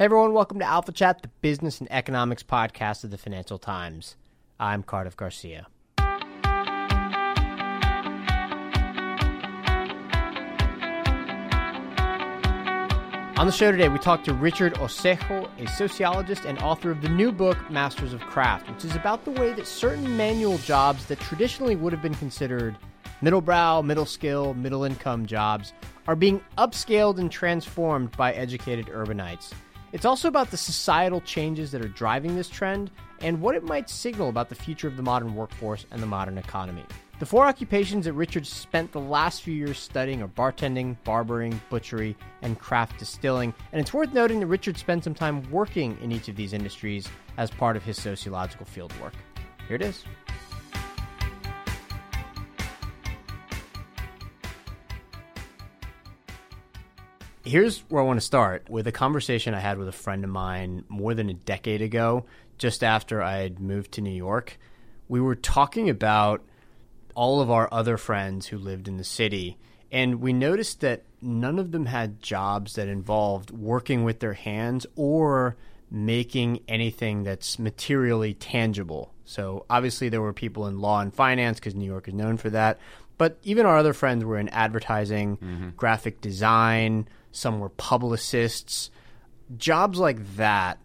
Hey everyone, welcome to Alphachat, the business and economics podcast of the Financial Times. I'm Cardiff Garcia. On the show today, we talked to Richard Ocejo, a sociologist and author of the new book, Masters of Craft, which is about the way that certain manual jobs that traditionally would have been considered middlebrow, middle skill, middle income jobs are being upscaled and transformed by educated urbanites. It's also about the societal changes that are driving this trend and what it might signal about the future of the modern workforce and the modern economy. The four occupations that Richard spent the last few years studying are bartending, barbering, butchery, and craft distilling. And it's worth noting that Richard spent some time working in each of these industries as part of his sociological fieldwork. Here it is. Here's where I want to start with a conversation I had with a friend of mine more than a decade ago, just after I had moved to New York. We were talking about all of our other friends who lived in the city, and we noticed that none of them had jobs that involved working with their hands or making anything that's materially tangible. So obviously there were people in law and finance because New York is known for that. But even our other friends were in advertising, mm-hmm. graphic design, some were publicists, jobs like that.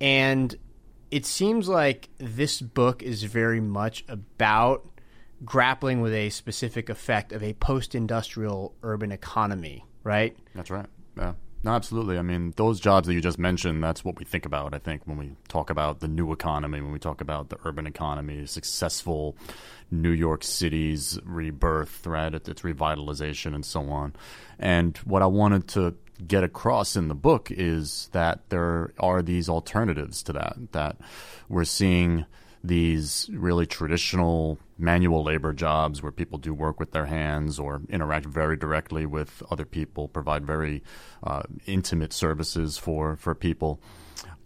And it seems like this book is very much about grappling with a specific effect of a post-industrial urban economy, right? That's right. Yeah. Absolutely. I mean, those jobs that you just mentioned, that's what we think about, I think, when we talk about the new economy, when we talk about the urban economy, successful New York City's rebirth, right? Its revitalization and so on. And what I wanted to get across in the book is that there are these alternatives to that, that we're seeing these really traditional manual labor jobs where people do work with their hands or interact very directly with other people, provide very uh, intimate services for, for people,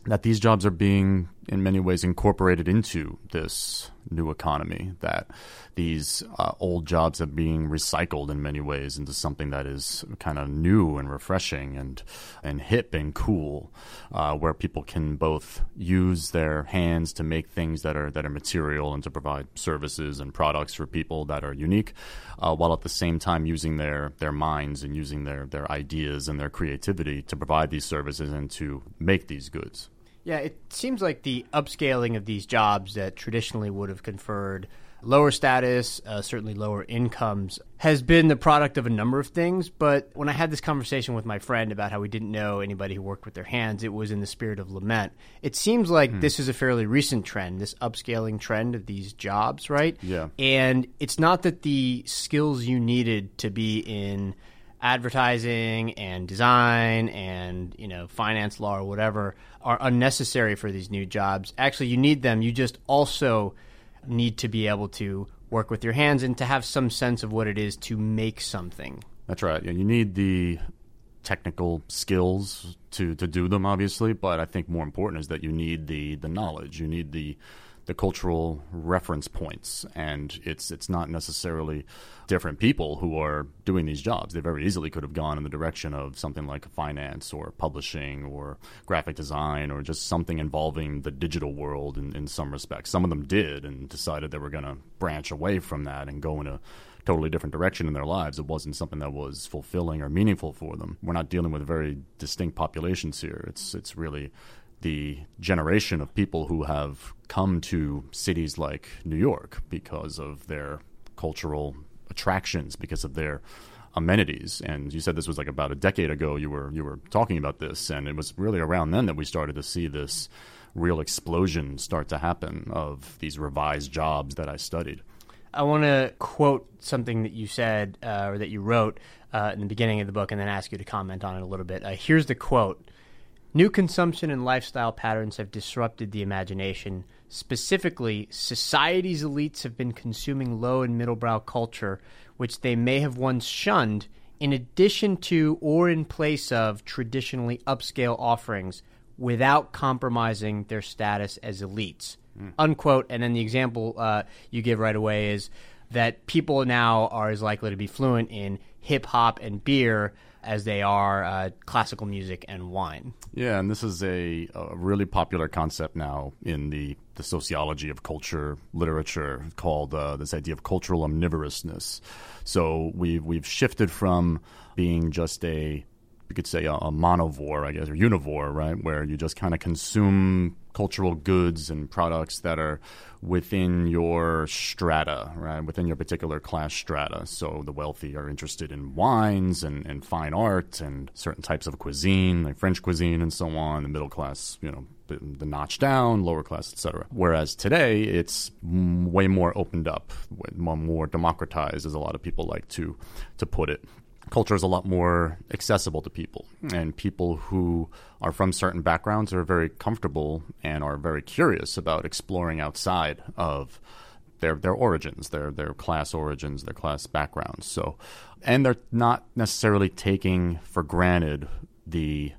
that these jobs are being, in many ways, incorporated into this new economy, that these uh, old jobs are being recycled in many ways into something that is kind of new and refreshing and and hip and cool, uh, where people can both use their hands to make things that are that are material and to provide services and products for people that are unique, uh, while at the same time using their their minds and using their their ideas and their creativity to provide these services and to make these goods. Yeah, it seems like the upscaling of these jobs that traditionally would have conferred lower status, uh, certainly lower incomes, has been the product of a number of things. But when I had this conversation with my friend about how we didn't know anybody who worked with their hands, it was in the spirit of lament. It seems like hmm. this is a fairly recent trend, this upscaling trend of these jobs, right? Yeah. And it's not that the skills you needed to be in advertising and design and you know finance law or whatever are unnecessary for these new jobs. Actually, you need them. You just also need to be able to work with your hands and to have some sense of what it is to make something. That's right. You need the technical skills to, to do them, obviously, but I think more important is that you need the, the knowledge. You need the the cultural reference points, and it's it's not necessarily different people who are doing these jobs. They very easily could have gone in the direction of something like finance or publishing or graphic design or just something involving the digital world in, in some respects. Some of them did and decided they were going to branch away from that and go in a totally different direction in their lives. It wasn't something that was fulfilling or meaningful for them. We're not dealing with very distinct populations here. It's it's really the generation of people who have come to cities like New York because of their cultural attractions, because of their amenities. And you said this was like about a decade ago. You were you were talking about this, and it was really around then that we started to see this real explosion start to happen of these revised jobs that I studied. I want to quote something that you said uh, or that you wrote uh, in the beginning of the book and then ask you to comment on it a little bit. Uh, here's the quote New consumption and lifestyle patterns have disrupted the imagination. Specifically, society's elites have been consuming low and middlebrow culture, which they may have once shunned, in addition to or in place of traditionally upscale offerings without compromising their status as elites. Mm. Unquote. And then the example uh, you give right away is that people now are as likely to be fluent in hip hop and beer as they are uh, classical music and wine. Yeah, and this is a, a, really popular concept now in the, the sociology of culture literature called uh, this idea of cultural omnivorousness. So we've, we've shifted from being just a you could say a, a monovore, I guess, or univore, right, where you just kind of consume cultural goods and products that are within your strata, right, within your particular class strata. So the wealthy are interested in wines and, and fine art and certain types of cuisine, like French cuisine and so on. The middle class, you know, the, notch down, lower class, etc. Whereas today, it's way more opened up, more democratized, as a lot of people like to to put it culture is a lot more accessible to people. And people who are from certain backgrounds are very comfortable and are very curious about exploring outside of their their origins, their their class origins, their class backgrounds. So, and they're not necessarily taking for granted the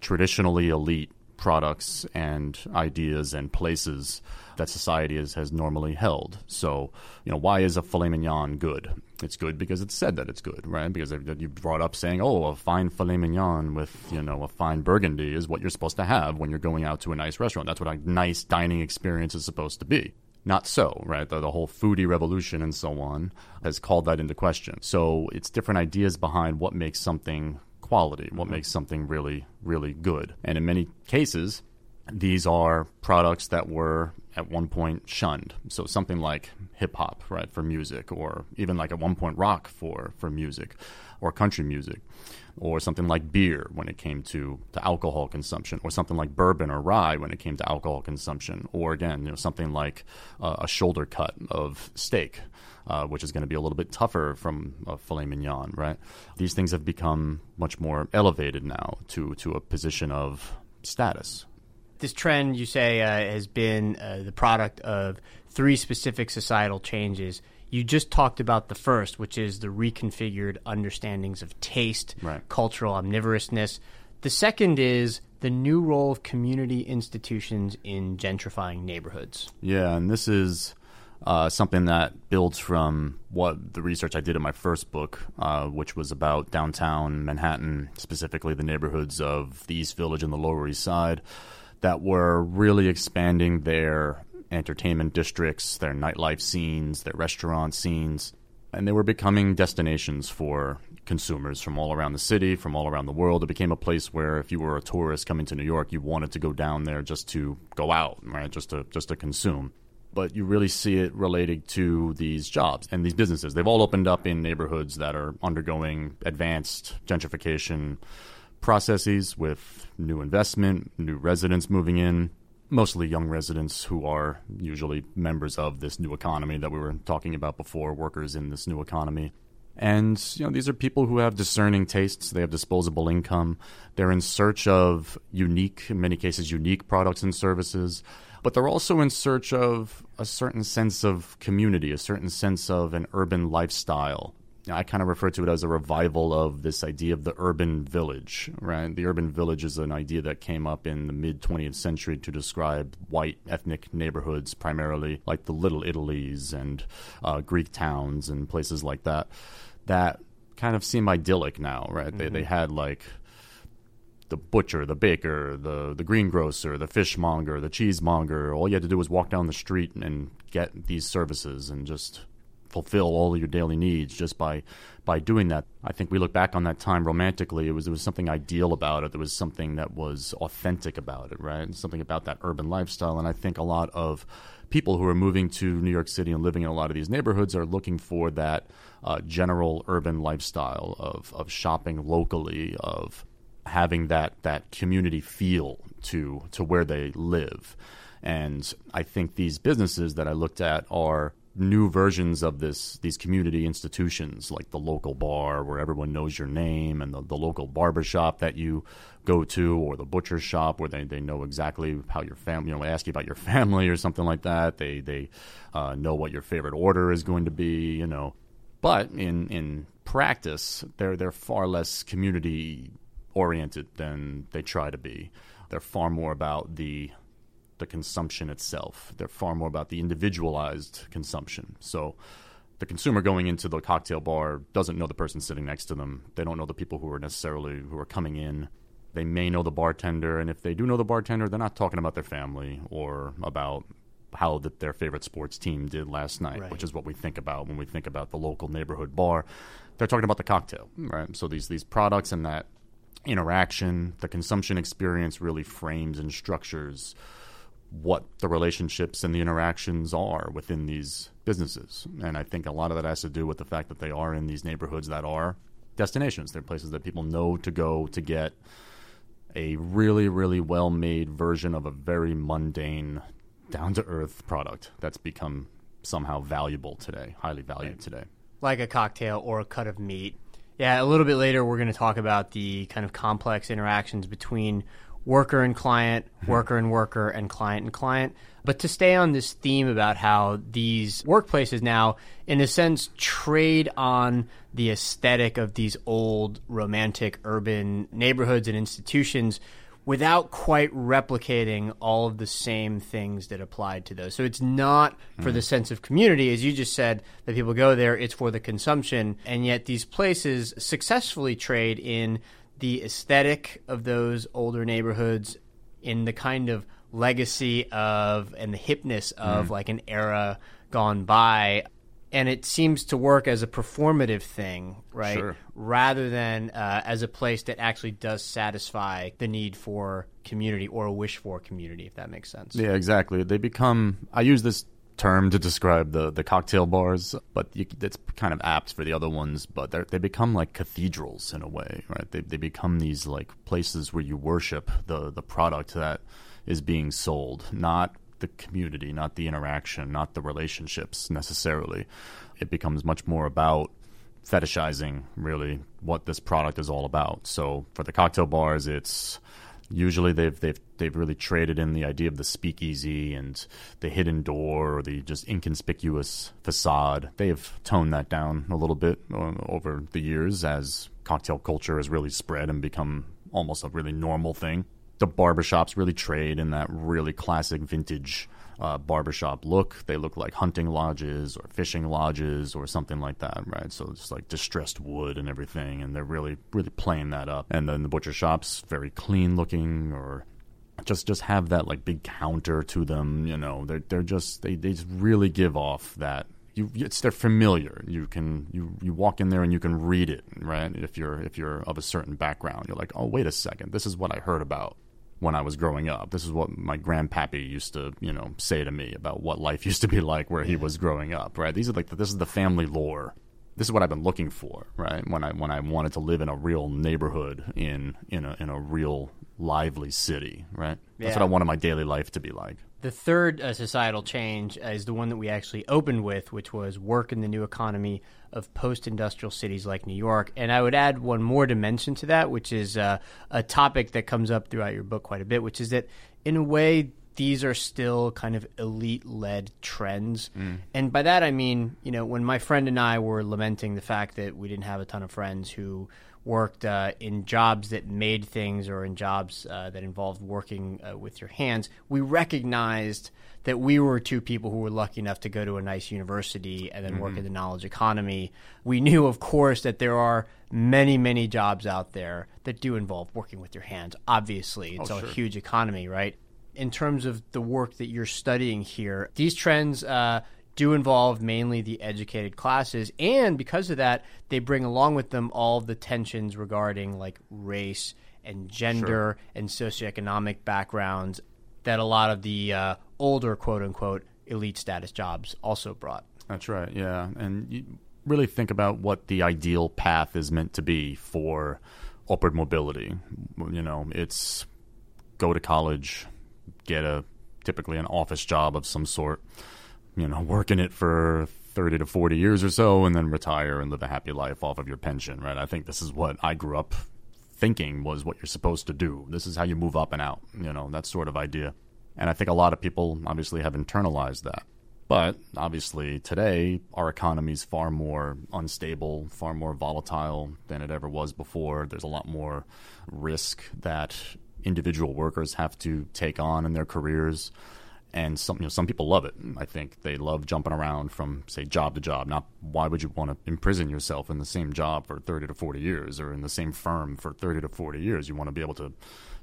traditionally elite products and ideas and places that society is, has normally held. So, you know, why is a filet mignon good? It's good because it's said that it's good, right? Because you brought up saying, oh, a fine filet mignon with, you know, a fine burgundy is what you're supposed to have when you're going out to a nice restaurant. That's what a nice dining experience is supposed to be. Not so, right? The, the whole foodie revolution and so on has called that into question. So it's different ideas behind what makes something quality, what mm-hmm. makes something really, really good. And in many cases, these are products that were at one point shunned. So something like hip hop, right, for music, or even like at one point rock for, for music, or country music, or something like beer when it came to, to alcohol consumption, or something like bourbon or rye when it came to alcohol consumption, or again, you know, something like uh, a shoulder cut of steak. Uh, which is going to be a little bit tougher from a filet mignon, right? These things have become much more elevated now to to a position of status, this trend you say uh, has been uh, the product of three specific societal changes. You just talked about the first, which is the reconfigured understandings of taste, right. cultural omnivorousness. The second is the new role of community institutions in gentrifying neighborhoods. Yeah, and this is uh, something that builds from what the research I did in my first book, uh, which was about downtown Manhattan, specifically the neighborhoods of the East Village and the Lower East Side that were really expanding their entertainment districts, their nightlife scenes, their restaurant scenes, and they were becoming destinations for consumers from all around the city, from all around the world. It became a place where if you were a tourist coming to New York, you wanted to go down there just to go out, right? Just to just to consume. But you really see it related to these jobs and these businesses. They've all opened up in neighborhoods that are undergoing advanced gentrification processes with new investment, new residents moving in, mostly young residents who are usually members of this new economy that we were talking about before, workers in this new economy. And you know, these are people who have discerning tastes. They have disposable income. They're in search of unique, in many cases, unique products and services. But they're also in search of a certain sense of community, a certain sense of an urban lifestyle I kind of refer to it as a revival of this idea of the urban village, right? The urban village is an idea that came up in the mid 20th century to describe white ethnic neighborhoods, primarily like the Little Italies and uh, Greek towns and places like that, that kind of seem idyllic now, right? Mm-hmm. They, they had like the butcher, the baker, the the greengrocer, the fishmonger, the cheesemonger. All you had to do was walk down the street and get these services and just fulfill all your daily needs just by by doing that. I think we look back on that time romantically. It was there was something ideal about it. There was something that was authentic about it, right? And something about that urban lifestyle. And I think a lot of people who are moving to New York City and living in a lot of these neighborhoods are looking for that uh, general urban lifestyle of of shopping locally, of having that that community feel to to where they live. And I think these businesses that I looked at are new versions of this these community institutions like the local bar where everyone knows your name and the, the local barber shop that you go to or the butcher shop where they, they know exactly how your family you know ask you about your family or something like that. They they uh, know what your favorite order is going to be you know. But in in practice they're they're far less community oriented than they try to be. They're far more about the the consumption itself. They're far more about the individualized consumption. So the consumer going into the cocktail bar doesn't know the person sitting next to them. They don't know the people who are necessarily who are coming in. They may know the bartender, and if they do know the bartender, they're not talking about their family or about how the, their favorite sports team did last night, right. which is what we think about when we think about the local neighborhood bar. They're talking about the cocktail, right? So these these products and that interaction, the consumption experience really frames and structures what the relationships and the interactions are within these businesses. And I think a lot of that has to do with the fact that they are in these neighborhoods that are destinations. They're places that people know to go to get a really, really well made version of a very mundane, down to earth product that's become somehow valuable today, highly valued today. Like a cocktail or a cut of meat. Yeah, a little bit later, we're going to talk about the kind of complex interactions between worker and client, hmm. worker and worker, and client and client. But to stay on this theme about how these workplaces now, in a sense, trade on the aesthetic of these old romantic urban neighborhoods and institutions without quite replicating all of the same things that applied to those. So it's not for the hmm. sense of community, as you just said, that people go there, it's for the consumption. And yet these places successfully trade in the aesthetic of those older neighborhoods in the kind of legacy of and the hipness of mm. like an era gone by and it seems to work as a performative thing, right? Sure. Rather than uh, as a place that actually does satisfy the need for community or a wish for community, if that makes sense. Yeah, exactly. They become. I use this term to describe the, the cocktail bars, but you, it's kind of apt for the other ones. But they they become like cathedrals in a way, right? They, they become these like places where you worship the, the product that is being sold, not the community, not the interaction, not the relationships necessarily. It becomes much more about fetishizing really what this product is all about. So for the cocktail bars, it's usually they've they've they've really traded in the idea of the speakeasy and the hidden door or the just inconspicuous facade. They've toned that down a little bit uh, over the years as cocktail culture has really spread and become almost a really normal thing. The barbershops really trade in that really classic vintage uh, barbershop look. They look like hunting lodges or fishing lodges or something like that, right? So it's like distressed wood and everything, and they're really, really playing that up. And then the butcher shops, very clean looking or just just have that like big counter to them. You know, they're they're just they they just really give off that you it's they're familiar. You can you you walk in there and you can read it, right? If you're if you're of a certain background, you're like, oh wait a second, this is what I heard about when I was growing up. This is what my grandpappy used to, you know, say to me about what life used to be like where he was growing up, right? These are like this is the family lore. This is what I've been looking for, right? When I when I wanted to live in a real neighborhood in in a in a real lively city, right? That's yeah. what I wanted my daily life to be like. The third uh, societal change is the one that we actually opened with, which was work in the new economy of post industrial cities like New York. And I would add one more dimension to that, which is uh, a topic that comes up throughout your book quite a bit, which is that in a way, these are still kind of elite led trends. Mm. And by that, I mean, you know, when my friend and I were lamenting the fact that we didn't have a ton of friends who worked uh, in jobs that made things or in jobs uh, that involved working uh, with your hands, we recognized that we were two people who were lucky enough to go to a nice university and then mm-hmm. work in the knowledge economy. We knew, of course, that there are many, many jobs out there that do involve working with your hands. Obviously, it's oh, sure. a huge economy, right? In terms of the work that you're studying here, these trends uh, do involve mainly the educated classes and because of that they bring along with them all the tensions regarding like race and gender sure. and socioeconomic backgrounds that a lot of the uh, older quote unquote elite status jobs also brought that's right yeah and you really think about what the ideal path is meant to be for upward mobility you know it's go to college get a typically an office job of some sort you know, work in it for 30 to 40 years or so and then retire and live a happy life off of your pension, right? I think this is what I grew up thinking was what you're supposed to do. This is how you move up and out, you know, that sort of idea. And I think a lot of people obviously have internalized that. But obviously, today, our economy is far more unstable, far more volatile than it ever was before. There's a lot more risk that individual workers have to take on in their careers and some you know some people love it. I think they love jumping around from say job to job. Not why would you want to imprison yourself in the same job for thirty to forty years or in the same firm for thirty to forty years? You want to be able to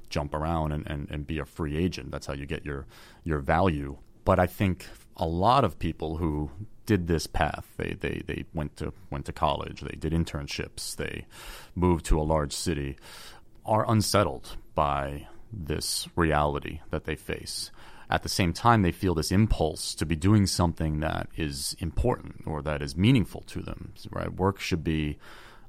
jump around and, and, and be a free agent. That's how you get your your value. But I think a lot of people who did this path, they, they, they went to went to college, they did internships, they moved to a large city, are unsettled by this reality that they face at the same time, they feel this impulse to be doing something that is important or that is meaningful to them. Right? Work should be.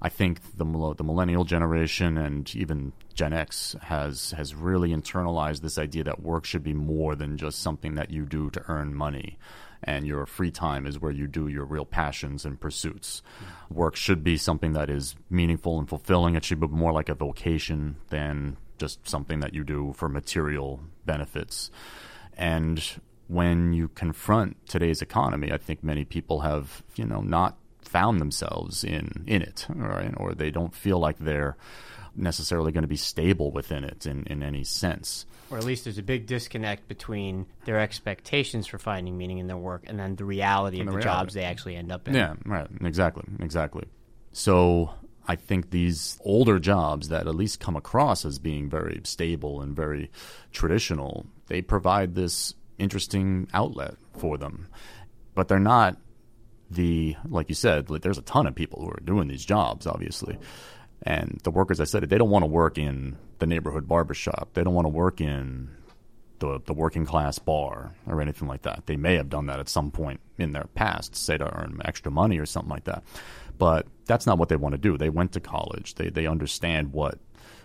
I think the the millennial generation and even Gen X has has really internalized this idea that work should be more than just something that you do to earn money, and your free time is where you do your real passions and pursuits. Mm-hmm. Work should be something that is meaningful and fulfilling. It should be more like a vocation than just something that you do for material benefits. And when you confront today's economy, I think many people have, you know, not found themselves in in it, right? Or they don't feel like they're necessarily going to be stable within it in, in any sense. Or at least there's a big disconnect between their expectations for finding meaning in their work and then the reality and of the, the reality. jobs they actually end up in. Yeah, right. Exactly. Exactly. So I think these older jobs that at least come across as being very stable and very traditional, they provide this interesting outlet for them. But they're not the, like you said, there's a ton of people who are doing these jobs, obviously. And the workers, I said, they don't want to work in the neighborhood barbershop. They don't want to work in the, the working class bar or anything like that. They may have done that at some point in their past, say to earn extra money or something like that. But that's not what they want to do. They went to college. They they understand what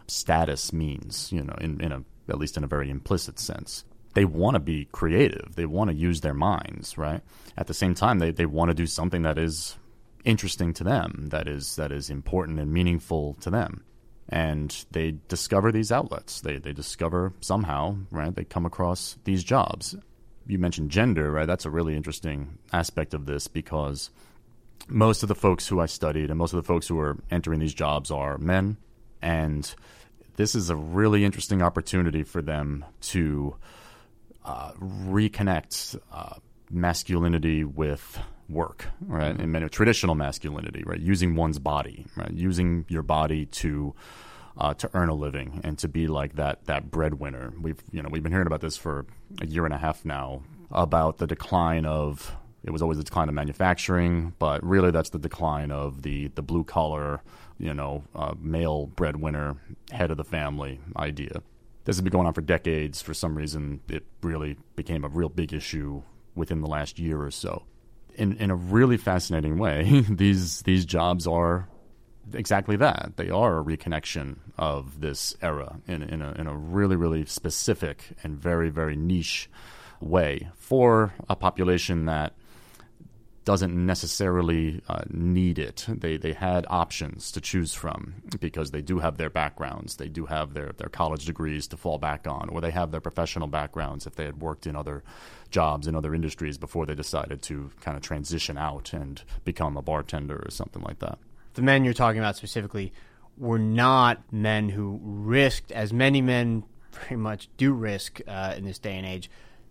status means, you know, in, in a at least in a very implicit sense. They want to be creative. They want to use their minds, right? At the same time, they, they want to do something that is interesting to them, that is that is important and meaningful to them. And they discover these outlets. They they discover somehow, right? They come across these jobs. You mentioned gender, right? That's a really interesting aspect of this because most of the folks who I studied and most of the folks who are entering these jobs are men. And this is a really interesting opportunity for them to uh, reconnect uh, masculinity with work, right? Mm-hmm. And traditional masculinity, right? Using one's body, right? Using your body to uh, to earn a living and to be like that that breadwinner. We've you know we've been hearing about this for a year and a half now about the decline of it was always the decline of manufacturing, but really that's the decline of the, the blue collar, you know, uh, male breadwinner, head of the family idea. This has been going on for decades. For some reason, it really became a real big issue within the last year or so. In, in a really fascinating way, these these jobs are exactly that. They are a reconnection of this era in, in, a, in a really, really specific and very, very niche way for a population that doesn't necessarily uh, need it. They they had options to choose from because they do have their backgrounds, they do have their their college degrees to fall back on, or they have their professional backgrounds if they had worked in other jobs in other industries before they decided to kind of transition out and become a bartender or something like that. The men you're talking about specifically were not men who risked, as many men very much do risk uh, in this day and age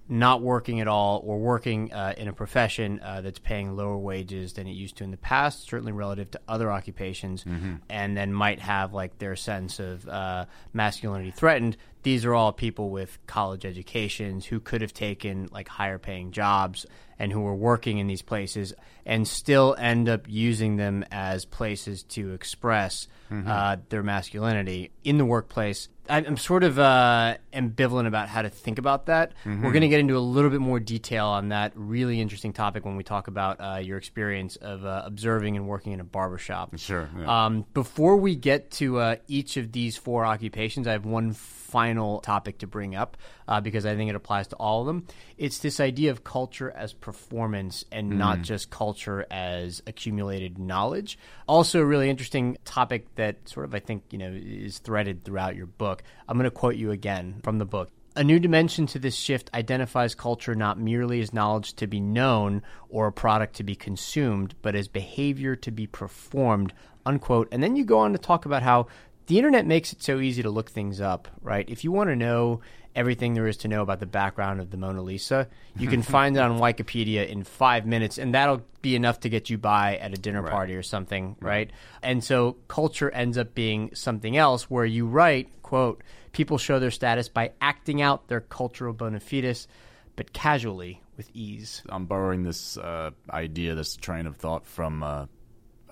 not working at all or working uh, in a profession uh, that's paying lower wages than it used to in the past, certainly relative to other occupations, mm-hmm. and then might have like their sense of uh, masculinity threatened. These are all people with college educations who could have taken like higher paying jobs and who were working in these places and still end up using them as places to express mm-hmm. uh, their masculinity in the workplace. I'm sort of uh, ambivalent about how to think about that. Mm-hmm. We're going to get into a little bit more detail on that really interesting topic when we talk about uh, your experience of uh, observing and working in a barbershop. Sure. Yeah. Um, before we get to uh, each of these four occupations, I have one final topic to bring up uh, because I think it applies to all of them. It's this idea of culture as performance and mm. not just culture as accumulated knowledge. Also, a really interesting topic that sort of I think you know is threaded throughout your book. I'm going to quote you again from the book. A new dimension to this shift identifies culture not merely as knowledge to be known or a product to be consumed, but as behavior to be performed, unquote. And then you go on to talk about how the internet makes it so easy to look things up, right? If you want to know everything there is to know about the background of the Mona Lisa, you can find it on Wikipedia in five minutes, and that'll be enough to get you by at a dinner right. party or something, right. right? And so culture ends up being something else where you write, quote, People show their status by acting out their cultural bona fides, but casually with ease. I'm borrowing this uh, idea, this train of thought from uh,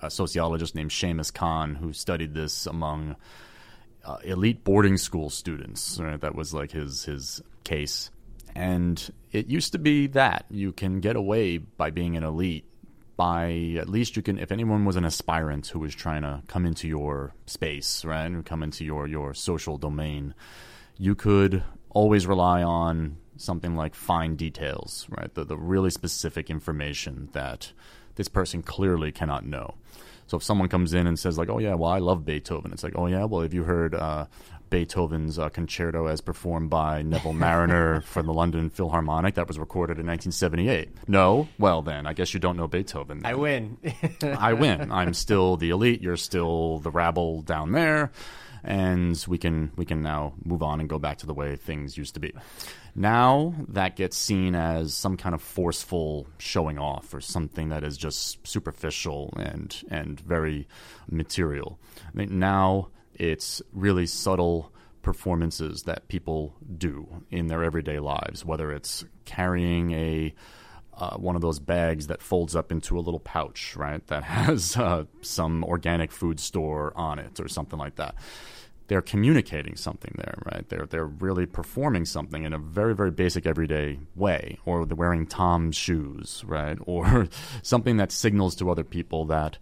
a sociologist named Shamus Khan, who studied this among uh, elite boarding school students. Right? That was like his his case. And it used to be that you can get away by being an elite by at least you can if anyone was an aspirant who was trying to come into your space right and come into your your social domain you could always rely on something like fine details right the, the really specific information that this person clearly cannot know so if someone comes in and says like oh yeah well i love beethoven it's like oh yeah well have you heard uh, Beethoven's uh, concerto as performed by Neville Marriner for the London Philharmonic that was recorded in 1978. No? Well, then, I guess you don't know Beethoven. Then. I win. I win. I'm still the elite. You're still the rabble down there. And we can we can now move on and go back to the way things used to be. Now that gets seen as some kind of forceful showing off or something that is just superficial and and very material. I mean, now it's really subtle performances that people do in their everyday lives, whether it's carrying a uh, one of those bags that folds up into a little pouch, right? That has uh, some organic food store on it or something like that. They're communicating something there, right? They're they're really performing something in a very very basic everyday way, or they're wearing Tom's shoes, right? Or something that signals to other people that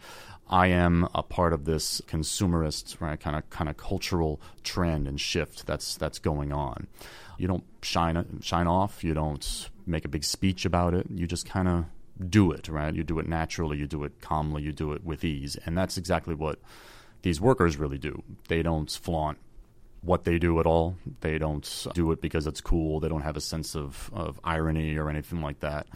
I am a part of this consumerist right, kind of kind of cultural trend and shift that's that's going on. You don't shine shine off. You don't make a big speech about it. You just kind of do it, right? You do it naturally. You do it calmly. You do it with ease, and that's exactly what these workers really do. They don't flaunt what they do at all. They don't do it because it's cool. They don't have a sense of, of irony or anything like that.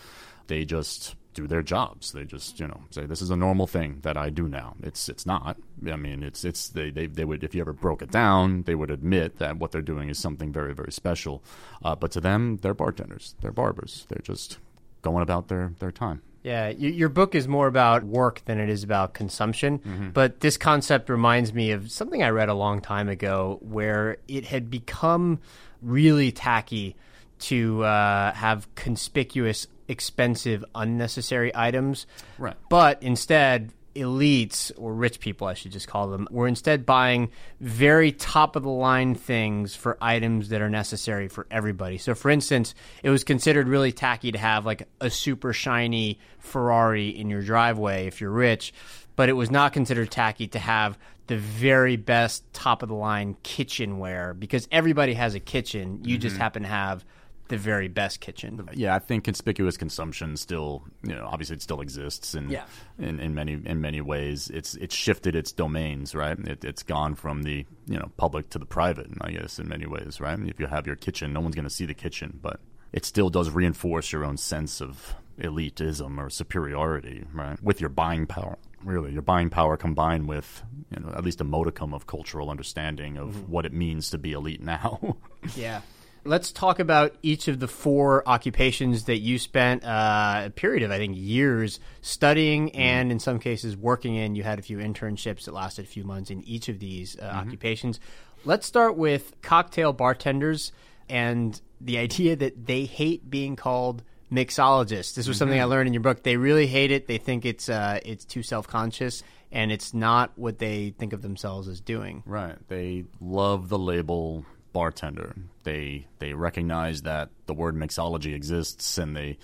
They just do their jobs. They just, you know, say this is a normal thing that I do now. It's it's not. I mean, it's it's they they, they would if you ever broke it down, they would admit that what they're doing is something very very special. Uh, but to them, they're bartenders, they're barbers. They're just going about their their time. Yeah, your book is more about work than it is about consumption. Mm-hmm. But this concept reminds me of something I read a long time ago where it had become really tacky to uh, have conspicuous expensive, unnecessary items. Right. But instead, elites or rich people, I should just call them, were instead buying very top of the line things for items that are necessary for everybody. So, for instance, it was considered really tacky to have like a super shiny Ferrari in your driveway if you're rich, but it was not considered tacky to have the very best top of the line kitchenware because everybody has a kitchen. You mm-hmm. just happen to have the very best kitchen. Yeah, I think conspicuous consumption still, you know, obviously it still exists, and yeah. in, in many in many ways, it's it's shifted its domains, right? It, it's gone from the you know public to the private, I guess, in many ways, right? If you have your kitchen, no one's going to see the kitchen, but it still does reinforce your own sense of elitism or superiority, right? With your buying power, really, your buying power combined with you know at least a modicum of cultural understanding of mm-hmm. what it means to be elite now. yeah. Let's talk about each of the four occupations that you spent uh, a period of, I think, years studying mm-hmm. and in some cases working in. You had a few internships that lasted a few months in each of these uh, mm-hmm. occupations. Let's start with cocktail bartenders and the idea that they hate being called mixologists. This was mm-hmm. something I learned in your book. They really hate it. They think it's uh, it's too self conscious and it's not what they think of themselves as doing. Right. They love the label bartender. They they recognize that the word mixology exists, and they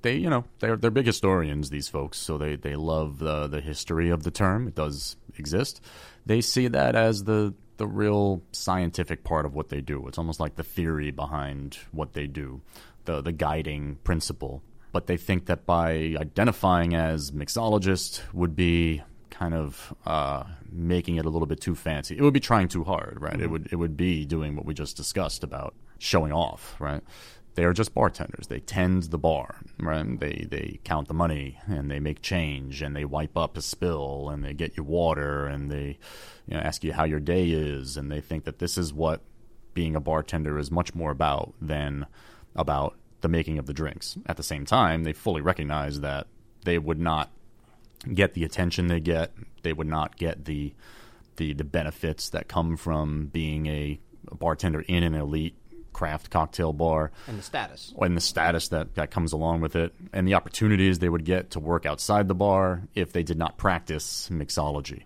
they you know they're they're big historians. These folks, so they they love the the history of the term. It does exist. They see that as the the real scientific part of what they do. It's almost like the theory behind what they do, the the guiding principle. But they think that by identifying as mixologist would be kind of uh, making it a little bit too fancy. It would be trying too hard, right? Mm-hmm. It would it would be doing what we just discussed about showing off, right? They are just bartenders. They tend the bar, right? They they count the money and they make change and they wipe up a spill and they get you water and they you know, ask you how your day is and they think that this is what being a bartender is much more about than about the making of the drinks. At the same time, they fully recognize that they would not get the attention they get. They would not get the the, the benefits that come from being a, a bartender in an elite craft cocktail bar. And the status. And the status that, that comes along with it. And the opportunities they would get to work outside the bar if they did not practice mixology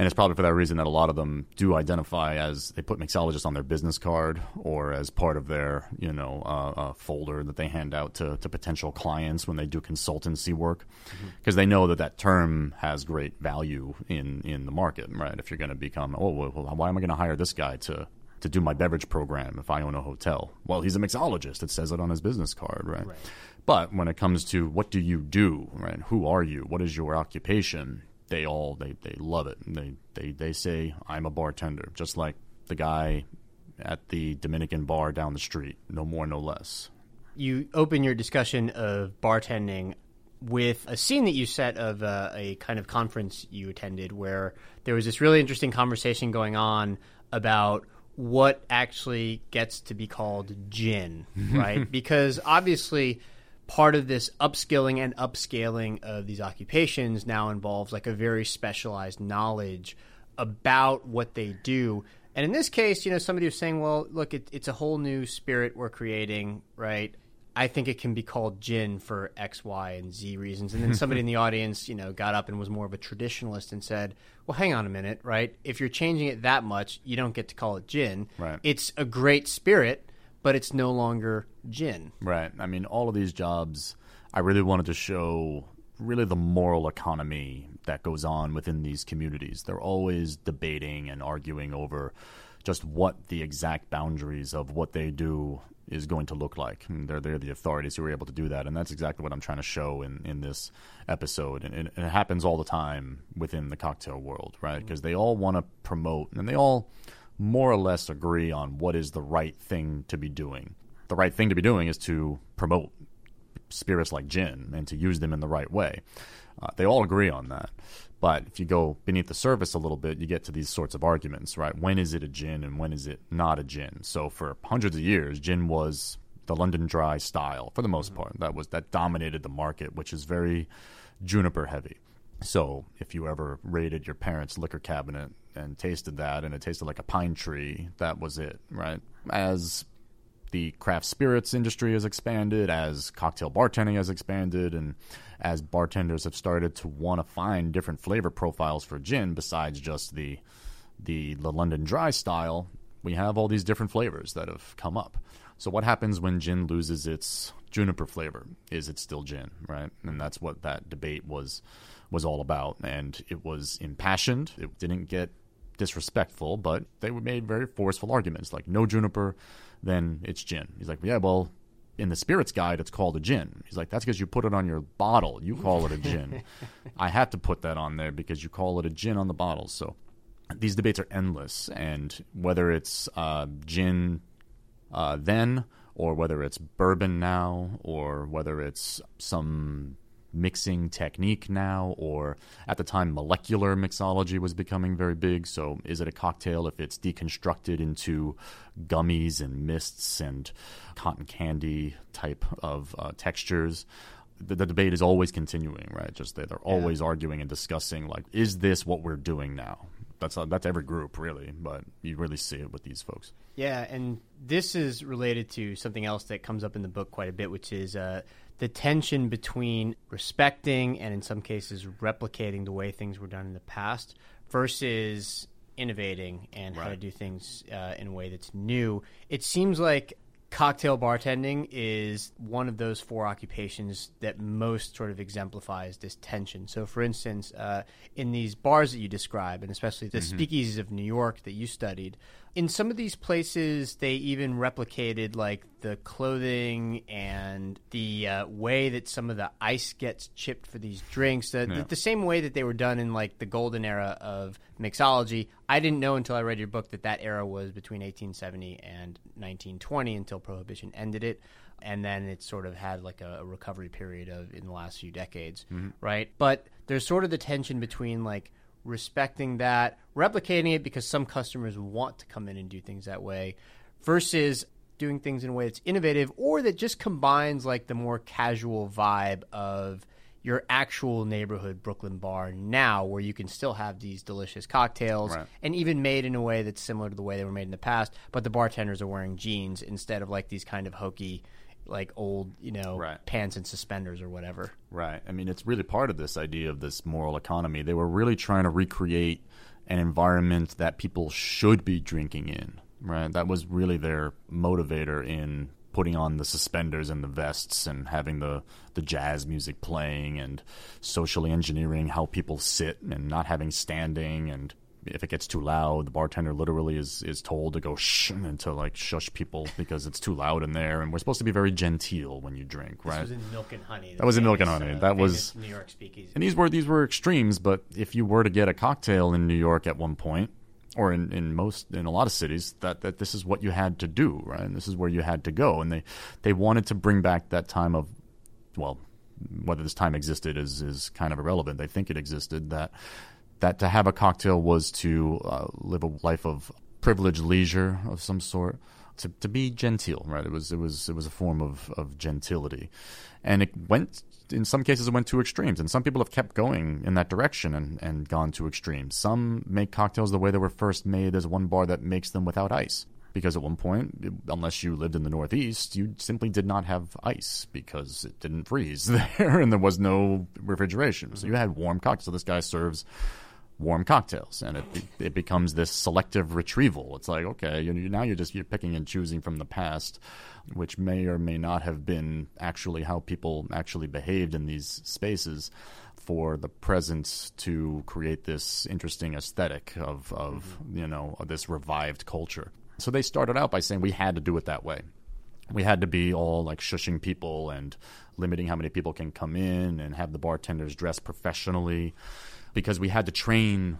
and it's probably for that reason that a lot of them do identify as they put mixologist on their business card or as part of their you know uh, uh, folder that they hand out to, to potential clients when they do consultancy work because mm-hmm. they know that that term has great value in in the market right if you're going to become oh well, why am I going to hire this guy to to do my beverage program if I own a hotel. Well, he's a mixologist. It says it on his business card, right? right? But when it comes to what do you do, right? Who are you? What is your occupation? They all they, they love it. They they they say I'm a bartender, just like the guy at the Dominican bar down the street. No more, no less. You open your discussion of bartending with a scene that you set of uh, a kind of conference you attended where there was this really interesting conversation going on about what actually gets to be called gin, right? because obviously part of this upskilling and upscaling of these occupations now involves like a very specialized knowledge about what they do. And in this case, you know, somebody was saying, well, look, it, it's a whole new spirit we're creating, right? I think it can be called gin for X, Y, and Z reasons. And then somebody in the audience, you know, got up and was more of a traditionalist and said, well, hang on a minute, right? If you're changing it that much, you don't get to call it gin. Right. It's a great spirit, but it's no longer gin. Right. I mean, all of these jobs, I really wanted to show really the moral economy that goes on within these communities. They're always debating and arguing over just what the exact boundaries of what they do is going to look like. And they're they're the authorities who are able to do that, and that's exactly what I'm trying to show in in this episode. And, and it happens all the time within the cocktail world, right? Because mm-hmm. they all want to promote, and they all more or less agree on what is the right thing to be doing. The right thing to be doing is to promote spirits like gin and to use them in the right way. Uh, they all agree on that. But if you go beneath the surface a little bit, you get to these sorts of arguments, right? When is it a gin and when is it not a gin? So for hundreds of years, gin was the London Dry style for the most mm-hmm. part. That was that dominated the market, which is very juniper heavy. So if you ever raided your parents' liquor cabinet and tasted that, and it tasted like a pine tree, that was it, right? As the craft spirits industry has expanded, as cocktail bartending has expanded, and as bartenders have started to want to find different flavor profiles for gin besides just the, the the London Dry style, we have all these different flavors that have come up. So what happens when gin loses its juniper flavor? Is it still gin, right? And that's what that debate was was all about, and it was impassioned. It didn't get disrespectful, but they made very forceful arguments like no juniper, then it's gin. He's like, yeah, well, in the spirits guide, it's called a gin. He's like, that's because you put it on your bottle. You call it a gin. I had to put that on there because you call it a gin on the bottle. So these debates are endless, and whether it's uh, gin uh, then, or whether it's bourbon now, or whether it's some mixing technique now, or at the time, molecular mixology was becoming very big. So, is it a cocktail if it's deconstructed into gummies and mists and cotton candy type of uh, textures? The, the, debate is always continuing, right? Just they, they're always yeah. arguing and discussing, like, is this what we're doing now? That's uh, that's every group, really, but you really see it with these folks. Yeah, and this is related to something else that comes up in the book quite a bit, which is uh, the tension between respecting and in some cases replicating the way things were done in the past versus innovating and right. how to do things uh, in a way that's new. It seems like cocktail bartending is one of those four occupations that most sort of exemplifies this tension. So, for instance, uh, in these bars that you describe, and especially the mm-hmm. speakeasies of New York that you studied, in some of these places, they even replicated like the clothing and the uh, way that some of the ice gets chipped for these drinks. The, yeah. the, the, same way that they were done in like the golden era of mixology. I didn't know until I read your book that that era was between 1870 and 1920 until prohibition ended it. And then it sort of had like a, a recovery period of in the last few decades, mm-hmm. right? But there's sort of the tension between like respecting that, replicating it because some customers want to come in and do things that way, versus doing things in a way that's innovative or that just combines like the more casual vibe of your actual neighborhood Brooklyn bar now, where you can still have these delicious cocktails right. and even made in a way that's similar to the way they were made in the past, but the bartenders are wearing jeans instead of like these kind of hokey like old, you know, right. pants and suspenders or whatever. Right. I mean, it's really part of this idea of this moral economy. They were really trying to recreate an environment that people should be drinking in. Right. That was really their motivator in putting on the suspenders and the vests and having the, the jazz music playing and socially engineering how people sit and not having standing and if it gets too loud, the bartender literally is is told to go shh and to like shush people because it's too loud in there. And we're supposed to be very genteel when you drink, right? This was in Milk and Honey. That was in Milk and Honey. Uh, that was New York speakeasy. And these were these were extremes, but if you were to get a cocktail in New York at one point, or in, in most in a lot of cities, that, that this is what you had to do, right? And this is where you had to go. And they they wanted to bring back that time of well, whether this time existed is is kind of irrelevant. They think it existed that that to have a cocktail was to uh, live a life of privileged leisure of some sort, to, to be genteel, right? It was it was it was a form of, of gentility, and it went in some cases it went to extremes, and some people have kept going in that direction and, and gone to extremes. Some make cocktails the way they were first made. There's one bar that makes them without ice because at one point, unless you lived in the Northeast, you simply did not have ice because it didn't freeze there and there was no refrigeration. So you had warm cocktails. So this guy serves warm cocktails, and it it becomes this selective retrieval. It's like okay, you, now you're just you're picking and choosing from the past, which may or may not have been actually how people actually behaved in these spaces for the present to create this interesting aesthetic of of mm-hmm. you know of this revived culture. So they started out by saying we had to do it that way. We had to be all like shushing people and limiting how many people can come in and have the bartenders dress professionally because we had to train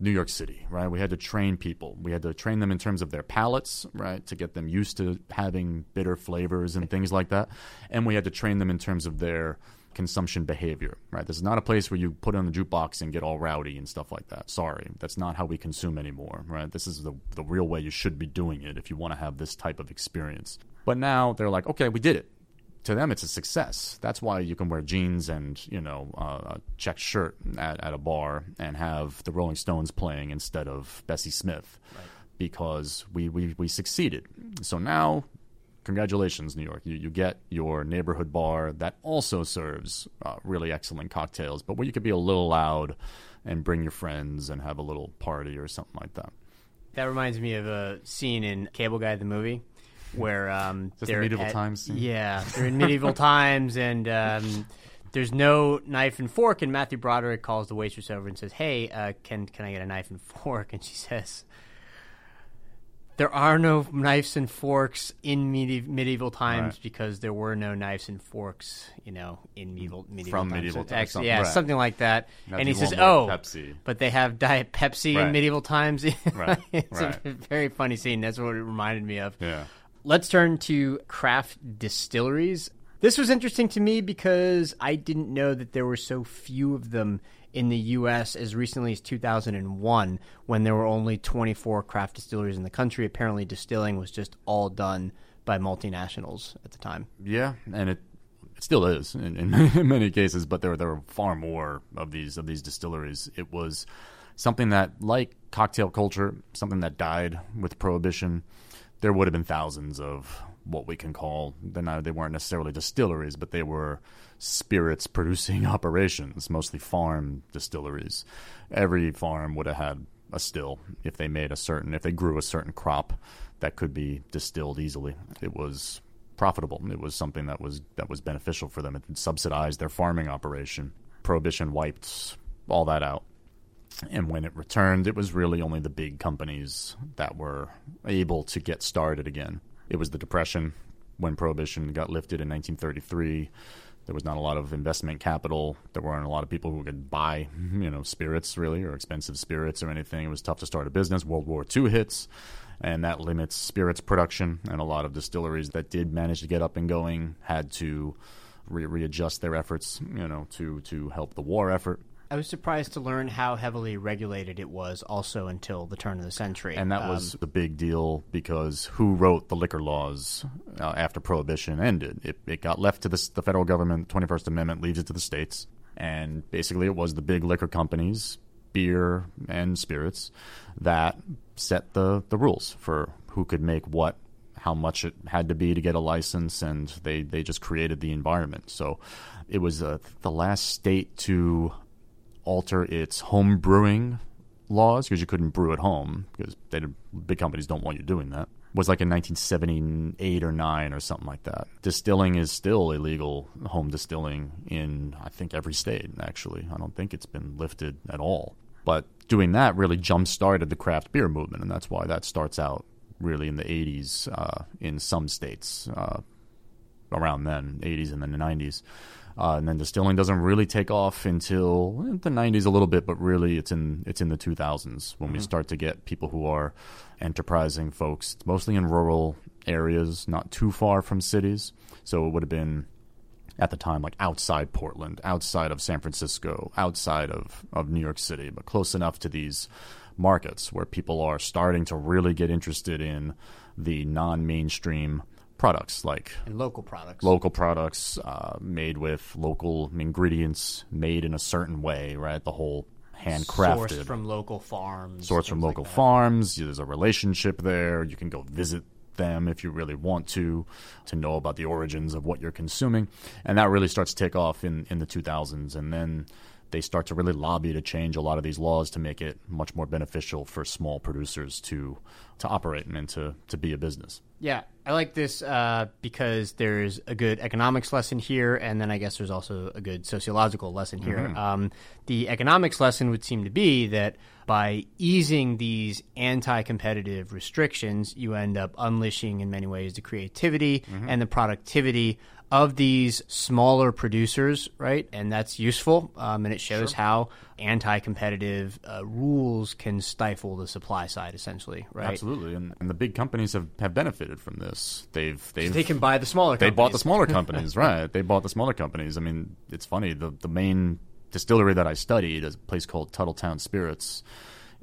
New York City, right? We had to train people. We had to train them in terms of their palates, right, to get them used to having bitter flavors and things like that. And we had to train them in terms of their consumption behavior, right? This is not a place where you put on the jukebox and get all rowdy and stuff like that. Sorry, that's not how we consume anymore, right? This is the, the real way you should be doing it if you want to have this type of experience. But now they're like, okay, we did it to them it's a success. That's why you can wear jeans and you know uh, a checked shirt at, at a bar and have the Rolling Stones playing instead of Bessie Smith, right. because we, we we succeeded. So now, congratulations, New York. You you get your neighborhood bar that also serves uh, really excellent cocktails, but where you could be a little loud and bring your friends and have a little party or something like that. That reminds me of a scene in Cable Guy the movie where um, they're medieval at, times. Yeah, they're in medieval times, and um, there's no knife and fork. And Matthew Broderick calls the waitress over and says, "Hey, uh, can can I get a knife and fork?" And she says, "There are no knives and forks in medi- medieval times right. because there were no knives and forks, you know, in medieval medieval from times. medieval times. Actually, yeah, right. something like that." And he says, "Oh, Pepsi. but they have Diet Pepsi right. in medieval times." right. it's a very funny scene. That's what it reminded me of. Yeah. Let's turn to craft distilleries. This was interesting to me because I didn't know that there were so few of them in the U.S. as recently as 2001, when there were only 24 craft distilleries in the country. Apparently, distilling was just all done by multinationals at the time. Yeah, and it it still is in, in many cases, but there there were far more of these of these distilleries. It was something that, like cocktail culture, something that died with prohibition there would have been thousands of what we can call then they weren't necessarily distilleries, but they were spirits producing operations, mostly farm distilleries. Every farm would have had a still if they made a certain if they grew a certain crop that could be distilled easily. It was profitable. It was something that was that was beneficial for them. It subsidized their farming operation. Prohibition wiped all that out. And when it returned, it was really only the big companies that were able to get started again. It was the Depression when Prohibition got lifted in 1933. There was not a lot of investment capital. There weren't a lot of people who could buy, you know, spirits really or expensive spirits or anything. It was tough to start a business. World War II hits, and that limits spirits production. And a lot of distilleries that did manage to get up and going had to re- readjust their efforts, you know, to to help the war effort. I was surprised to learn how heavily regulated it was also until the turn of the century. And that um, was the big deal because who wrote the liquor laws uh, after Prohibition ended? It, it got left to the, the federal government, the 21st Amendment leaves it to the states. And basically, it was the big liquor companies, beer and spirits, that set the, the rules for who could make what how much it had to be to get a license, and they, they just created the environment. So it was uh, the last state to alter its home brewing laws because you couldn't brew at home because big companies don't want you doing that. Was like in 1978 or 9 or something like that. Distilling is still illegal, home distilling in I think every state actually. I don't think it's been lifted at all. But doing that really jump started the craft beer movement, and that's why that starts out really in the 80s uh, in some states uh, around then, 80s and then the 90s. Uh, and then distilling doesn't really take off until the 90s a little bit, but really it's in it's in the 2000s when mm-hmm. we start to get people who are enterprising folks, mostly in rural areas, not too far from cities. So it would have been at the time like outside Portland, outside of San Francisco, outside of, of New York City, but close enough to these markets where people are starting to really get interested in the non mainstream products like and local products, local products uh, made with local ingredients, made in a certain way. Right, the whole handcrafted, sourced from local farms, sourced from local like farms. There's a relationship there. You can go visit them if you really want to to know about the origins of what you're consuming and that really starts to take off in in the 2000s and then they start to really lobby to change a lot of these laws to make it much more beneficial for small producers to to operate and to to be a business yeah, I like this uh, because there's a good economics lesson here, and then I guess there's also a good sociological lesson here. Mm-hmm. Um, the economics lesson would seem to be that by easing these anti competitive restrictions, you end up unleashing, in many ways, the creativity mm-hmm. and the productivity of these smaller producers, right? And that's useful, um, and it shows sure. how anti-competitive uh, rules can stifle the supply side, essentially, right? Absolutely, and, and the big companies have, have benefited from this. They've they've they can buy the smaller. Companies. They bought the smaller companies, right? They bought the smaller companies. I mean, it's funny. The the main distillery that I studied is a place called Tuthilltown Spirits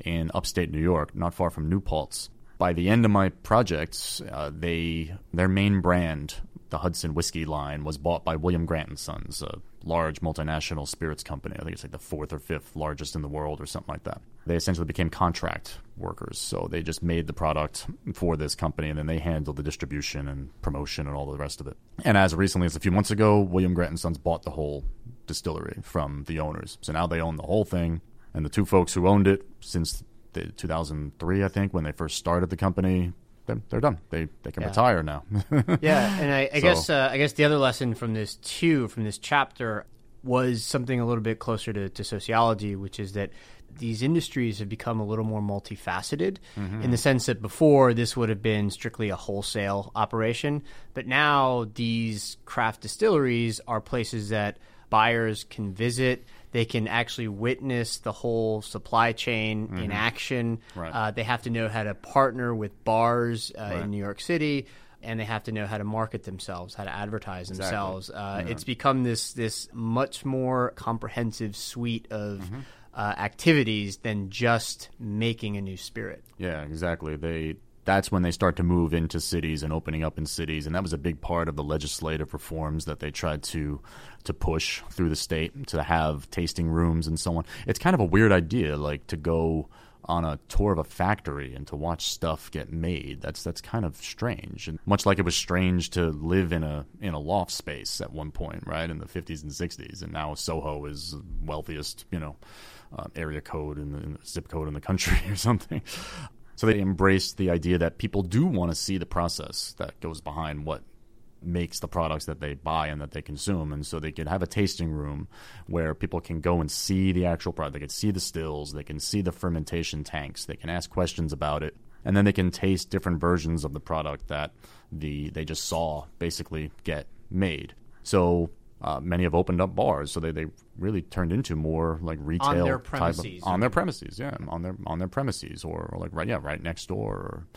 in upstate New York, not far from New Paltz. By the end of my projects, uh, they their main brand the Hudson whiskey line was bought by William Grant and Sons, a large multinational spirits company. I think it's like the fourth or fifth largest in the world or something like that. They essentially became contract workers. So they just made the product for this company and then they handled the distribution and promotion and all the rest of it. And as recently as a few months ago, William Grant and Sons bought the whole distillery from the owners. So now they own the whole thing. And the two folks who owned it since 2003, I think, when they first started the company, they're, they're done. They they can yeah. retire now. yeah, and I, I so. guess uh, I guess the other lesson from this too, from this chapter, was something a little bit closer to, to sociology, which is that these industries have become a little more multifaceted mm-hmm. in the sense that before this would have been strictly a wholesale operation, but now these craft distilleries are places that buyers can visit they can actually witness the whole supply chain mm-hmm. in action. Right. Uh, they have to know how to partner with bars uh, right. in New York City and they have to know how to market themselves, how to advertise exactly. themselves. Uh, yeah. It's become this this much more comprehensive suite of mm-hmm. uh, activities than just making a new spirit. Yeah, exactly. They that's when they start to move into cities and opening up in cities and that was a big part of the legislative reforms that they tried to to push through the state to have tasting rooms and so on it's kind of a weird idea like to go on a tour of a factory and to watch stuff get made. That's that's kind of strange. And much like it was strange to live in a in a loft space at one point, right, in the 50s and 60s, and now Soho is wealthiest, you know, uh, area code and zip code in the country or something. So they embraced the idea that people do want to see the process that goes behind what makes the products that they buy and that they consume. And so they could have a tasting room where people can go and see the actual product. They can see the stills, they can see the fermentation tanks, they can ask questions about it, and then they can taste different versions of the product that the they just saw basically get made. So uh, many have opened up bars, so they, they really turned into more like retail on their premises. Of, on their premises, yeah, on their on their premises, or, or like right, yeah, right next door, or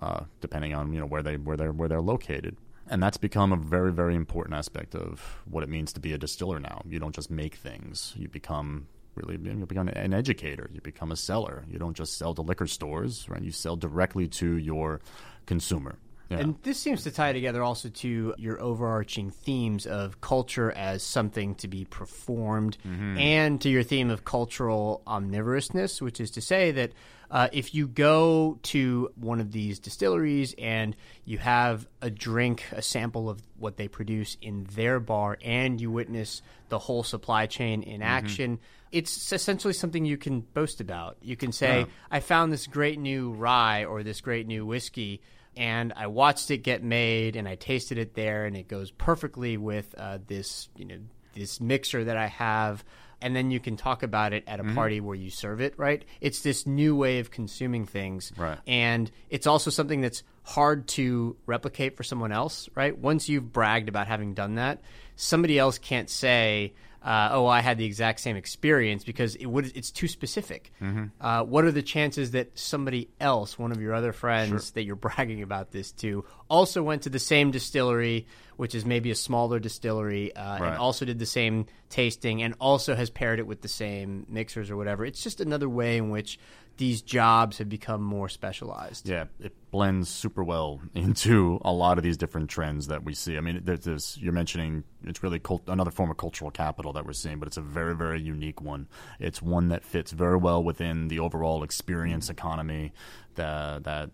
uh, depending on you know where they where they where they're located. And that's become a very very important aspect of what it means to be a distiller now. You don't just make things. You become really you become an educator. You become a seller. You don't just sell to liquor stores right? You sell directly to your consumer yeah. And this seems to tie together also to your overarching themes of culture as something to be performed mm-hmm. and to your theme of cultural omnivorousness, which is to say that uh, if you go to one of these distilleries and you have a drink, a sample of what they produce in their bar, and you witness the whole supply chain in mm-hmm. action, it's essentially something you can boast about. You can say, yeah. I found this great new rye or this great new whiskey and I watched it get made, and I tasted it there, and it goes perfectly with uh, this, you know, this mixer that I have. And then you can talk about it at a mm-hmm. party where you serve it, right? It's this new way of consuming things, right? And it's also something that's hard to replicate for someone else, right? Once you've bragged about having done that, somebody else can't say, uh, oh, I had the exact same experience because it would it's too specific. Mm-hmm. Uh, what are the chances that somebody else, one of your other friends sure. that you're bragging about this to, also went to the same distillery, which is maybe a smaller distillery, uh, right. and also did the same tasting, and also has paired it with the same mixers or whatever? It's just another way in which these jobs have become more specialized. Yeah, it blends super well into a lot of these different trends that we see. I mean, there's you're mentioning it's really cult, another form of cultural capital that we're seeing, but it's a very, very unique one. It's one that fits very well within the overall experience economy that that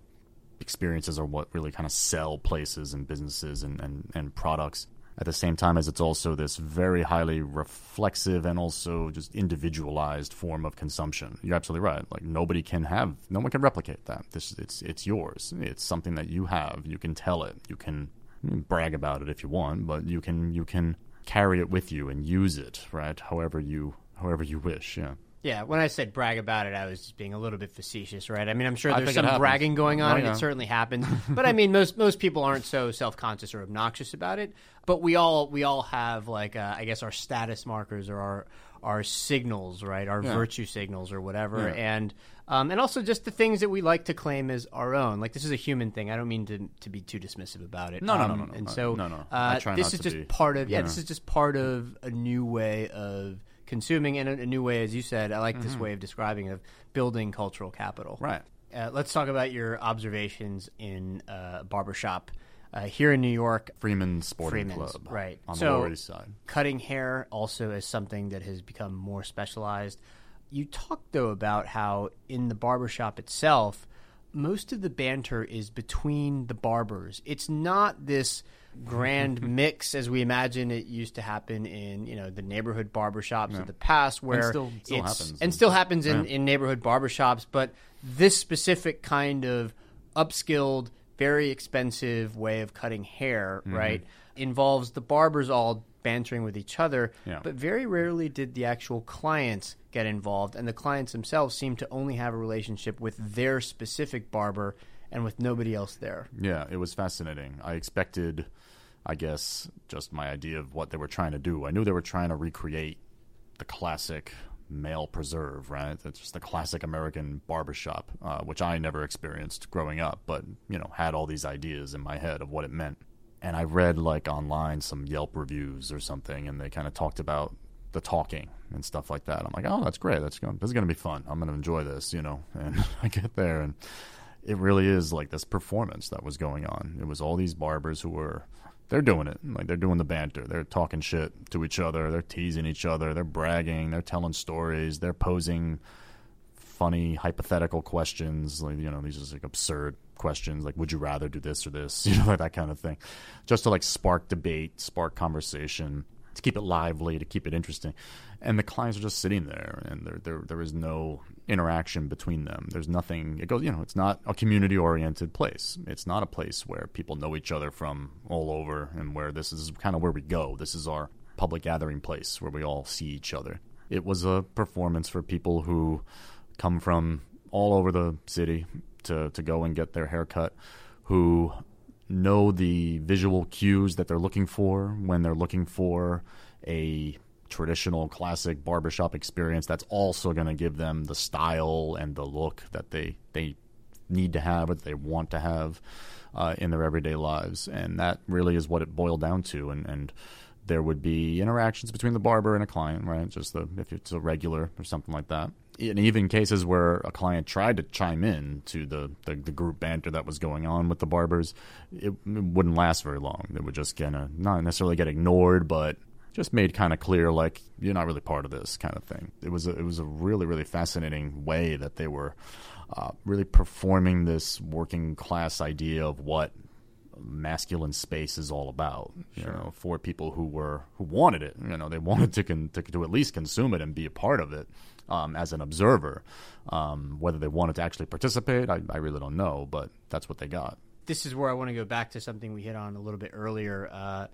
experiences are what really kind of sell places and businesses and, and, and products at the same time as it's also this very highly reflexive and also just individualized form of consumption. You're absolutely right. Like nobody can have, no one can replicate that. This, it's, it's yours. It's something that you have. You can tell it. You can brag about it if you want, but you can, you can carry it with you and use it, right? However you, however you wish. Yeah. Yeah, when I said brag about it, I was just being a little bit facetious, right? I mean, I'm sure there's some bragging going on, oh, and it certainly happens. but I mean, most most people aren't so self conscious or obnoxious about it. But we all we all have like uh, I guess our status markers or our our signals, right? Our yeah. virtue signals or whatever, yeah. and um, and also just the things that we like to claim as our own. Like this is a human thing. I don't mean to to be too dismissive about it. No, um, no, no, no, And so, no, no. Uh, this is just be. part of yeah, yeah. This is just part of a new way of consuming in a, a, new way, as you said. I like mm-hmm. this way of describing of building cultural capital. Right. Uh, let's talk about your observations in uh, barbershop uh, here in New York. Freeman Sporting Freeman's, Club, right? On so, the Lower East Side. Cutting hair also is something that has become more specialized. You talked though about how in the barbershop itself, most of the banter is between the barbers. It's not this grand mix as we imagine it used to happen in you know the neighborhood barbershops yeah. of the past where and still, still happens and still happens in, yeah. in neighborhood barbershops but this specific kind of upskilled very expensive way of cutting hair mm-hmm. right involves the barbers all bantering with each other yeah. but very rarely did the actual clients get involved and the clients themselves seem to only have a relationship with their specific barber and with nobody else there. Yeah, it was fascinating. I expected, I guess, just my idea of what they were trying to do. I knew they were trying to recreate the classic male preserve, right? That's just the classic American barbershop, uh, which I never experienced growing up, but, you know, had all these ideas in my head of what it meant. And I read, like, online some Yelp reviews or something, and they kind of talked about the talking and stuff like that. I'm like, oh, that's great. That's going. This is going to be fun. I'm going to enjoy this, you know. And I get there, and it really is like this performance that was going on. It was all these barbers who were they're doing it. Like they're doing the banter. They're talking shit to each other. They're teasing each other. They're bragging. They're telling stories. They're posing funny hypothetical questions, like you know, these are like absurd questions, like would you rather do this or this, you know, like that kind of thing, just to like spark debate, spark conversation, to keep it lively, to keep it interesting. And the clients are just sitting there, and there there there is no interaction between them. There's nothing. It goes, you know, it's not a community oriented place. It's not a place where people know each other from all over, and where this is kind of where we go. This is our public gathering place where we all see each other. It was a performance for people who come from all over the city to, to go and get their haircut, who know the visual cues that they're looking for when they're looking for a traditional classic barbershop experience that's also going to give them the style and the look that they they need to have or that they want to have uh, in their everyday lives and that really is what it boiled down to and and there would be interactions between the barber and a client, right? Just the, if it's a regular or something like that. And even cases where a client tried to chime in to the, the, the group banter that was going on with the barbers, it, wouldn't last very long. It would just kind of not necessarily get ignored, but just made kind of clear like you're not really part of this kind of thing. It was a, it was a really really fascinating way that they were uh, really performing this working class idea of what masculine space is all about. You know, for people who were who wanted it. You know, they wanted to con- to, to at least consume it and be a part of it um, as an observer. Um, whether they wanted to actually participate, I, I really don't know, but that's what they got. This is where I want to go back to something we hit on a little bit earlier. Uh,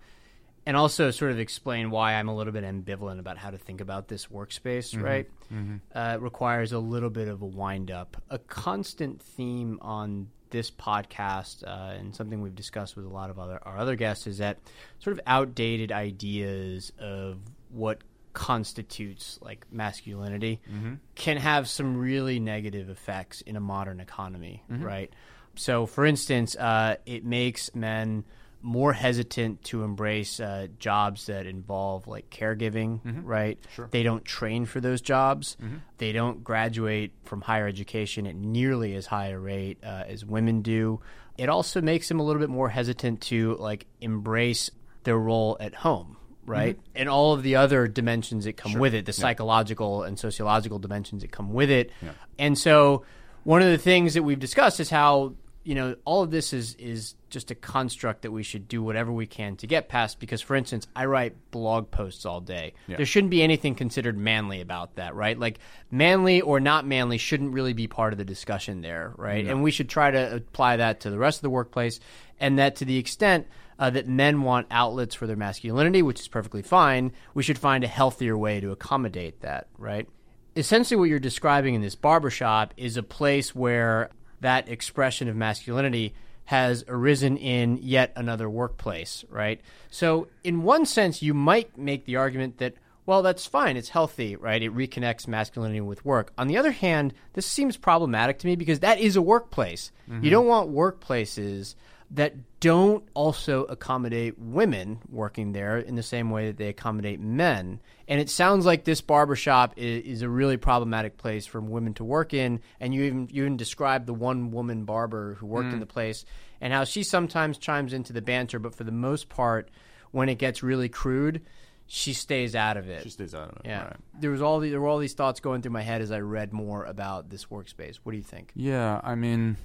and also sort of explain why I'm a little bit ambivalent about how to think about this workspace, mm-hmm. right? Mm-hmm. Uh, requires a little bit of a wind up. A constant theme on this podcast uh, and something we've discussed with a lot of other our other guests is that sort of outdated ideas of what constitutes like masculinity mm-hmm. can have some really negative effects in a modern economy, mm-hmm. right? So, for instance, uh, it makes men more hesitant to embrace uh, jobs that involve like caregiving, mm-hmm. right? Sure. They don't train for those jobs. Mm-hmm. They don't graduate from higher education at nearly as high a rate uh, as women do. It also makes them a little bit more hesitant to like embrace their role at home, right? Mm-hmm. And all of the other dimensions that come sure. with it, the yeah. psychological and sociological dimensions that come with it. Yeah. And so one of the things that we've discussed is how you know, all of this is is just a construct that we should do whatever we can to get past. Because, for instance, I write blog posts all day. Yeah. There shouldn't be anything considered manly about that, right? Like manly or not manly shouldn't really be part of the discussion there, right? No. And we should try to apply that to the rest of the workplace, and that to the extent. Uh, that men want outlets for their masculinity, which is perfectly fine. We should find a healthier way to accommodate that, right? Essentially, what you're describing in this barbershop is a place where that expression of masculinity has arisen in yet another workplace, right? So, in one sense, you might make the argument that, well, that's fine, it's healthy, right? It reconnects masculinity with work. On the other hand, this seems problematic to me because that is a workplace. Mm-hmm. You don't want workplaces that don't also accommodate women working there in the same way that they accommodate men. And it sounds like this barbershop is, is a really problematic place for women to work in. And you even you even described the one woman barber who worked mm. in the place and how she sometimes chimes into the banter, but for the most part, when it gets really crude, she stays out of it. She stays out of it. Yeah. Right. There was all the, there were all these thoughts going through my head as I read more about this workspace. What do you think? Yeah, I mean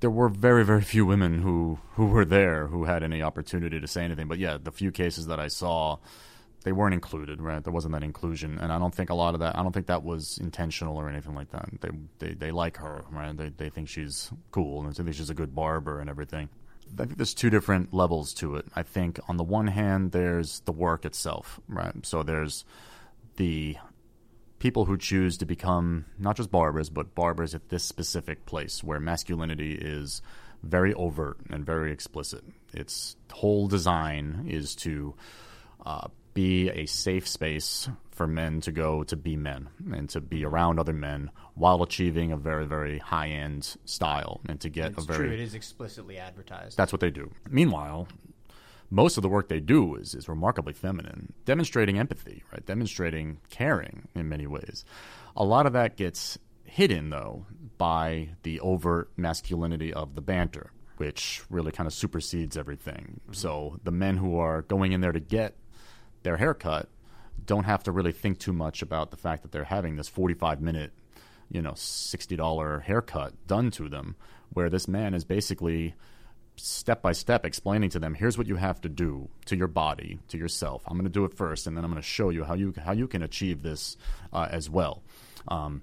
there were very very few women who who were there who had any opportunity to say anything. But yeah, the few cases that I saw, they weren't included. Right, there wasn't that inclusion, and I don't think a lot of that. I don't think that was intentional or anything like that. They they, they like her, right? They they think she's cool and they think she's a good barber and everything. I think there's two different levels to it. I think on the one hand, there's the work itself, right? So there's the people who choose to become not just barbers, but barbers at this specific place where masculinity is very overt and very explicit. Its whole design is to uh, be a safe space for men to go to be men and to be around other men while achieving a very, very high end style and to get it's a very. True, it is explicitly advertised. That's what they do. Meanwhile, most of the work they do is, is remarkably feminine, demonstrating empathy, right? Demonstrating caring in many ways. A lot of that gets hidden, though, by the overt masculinity of the banter, which really kind of supersedes everything. Mm-hmm. So the men who are going in there to get their haircut don't have to really think too much about the fact that they're having this 45 minute you know, $60 haircut done to them, where this man is basically step by step explaining to them here's what you have to do to your body to yourself i'm going to do it first and then i'm going to show you how you how you can achieve this uh, as well um,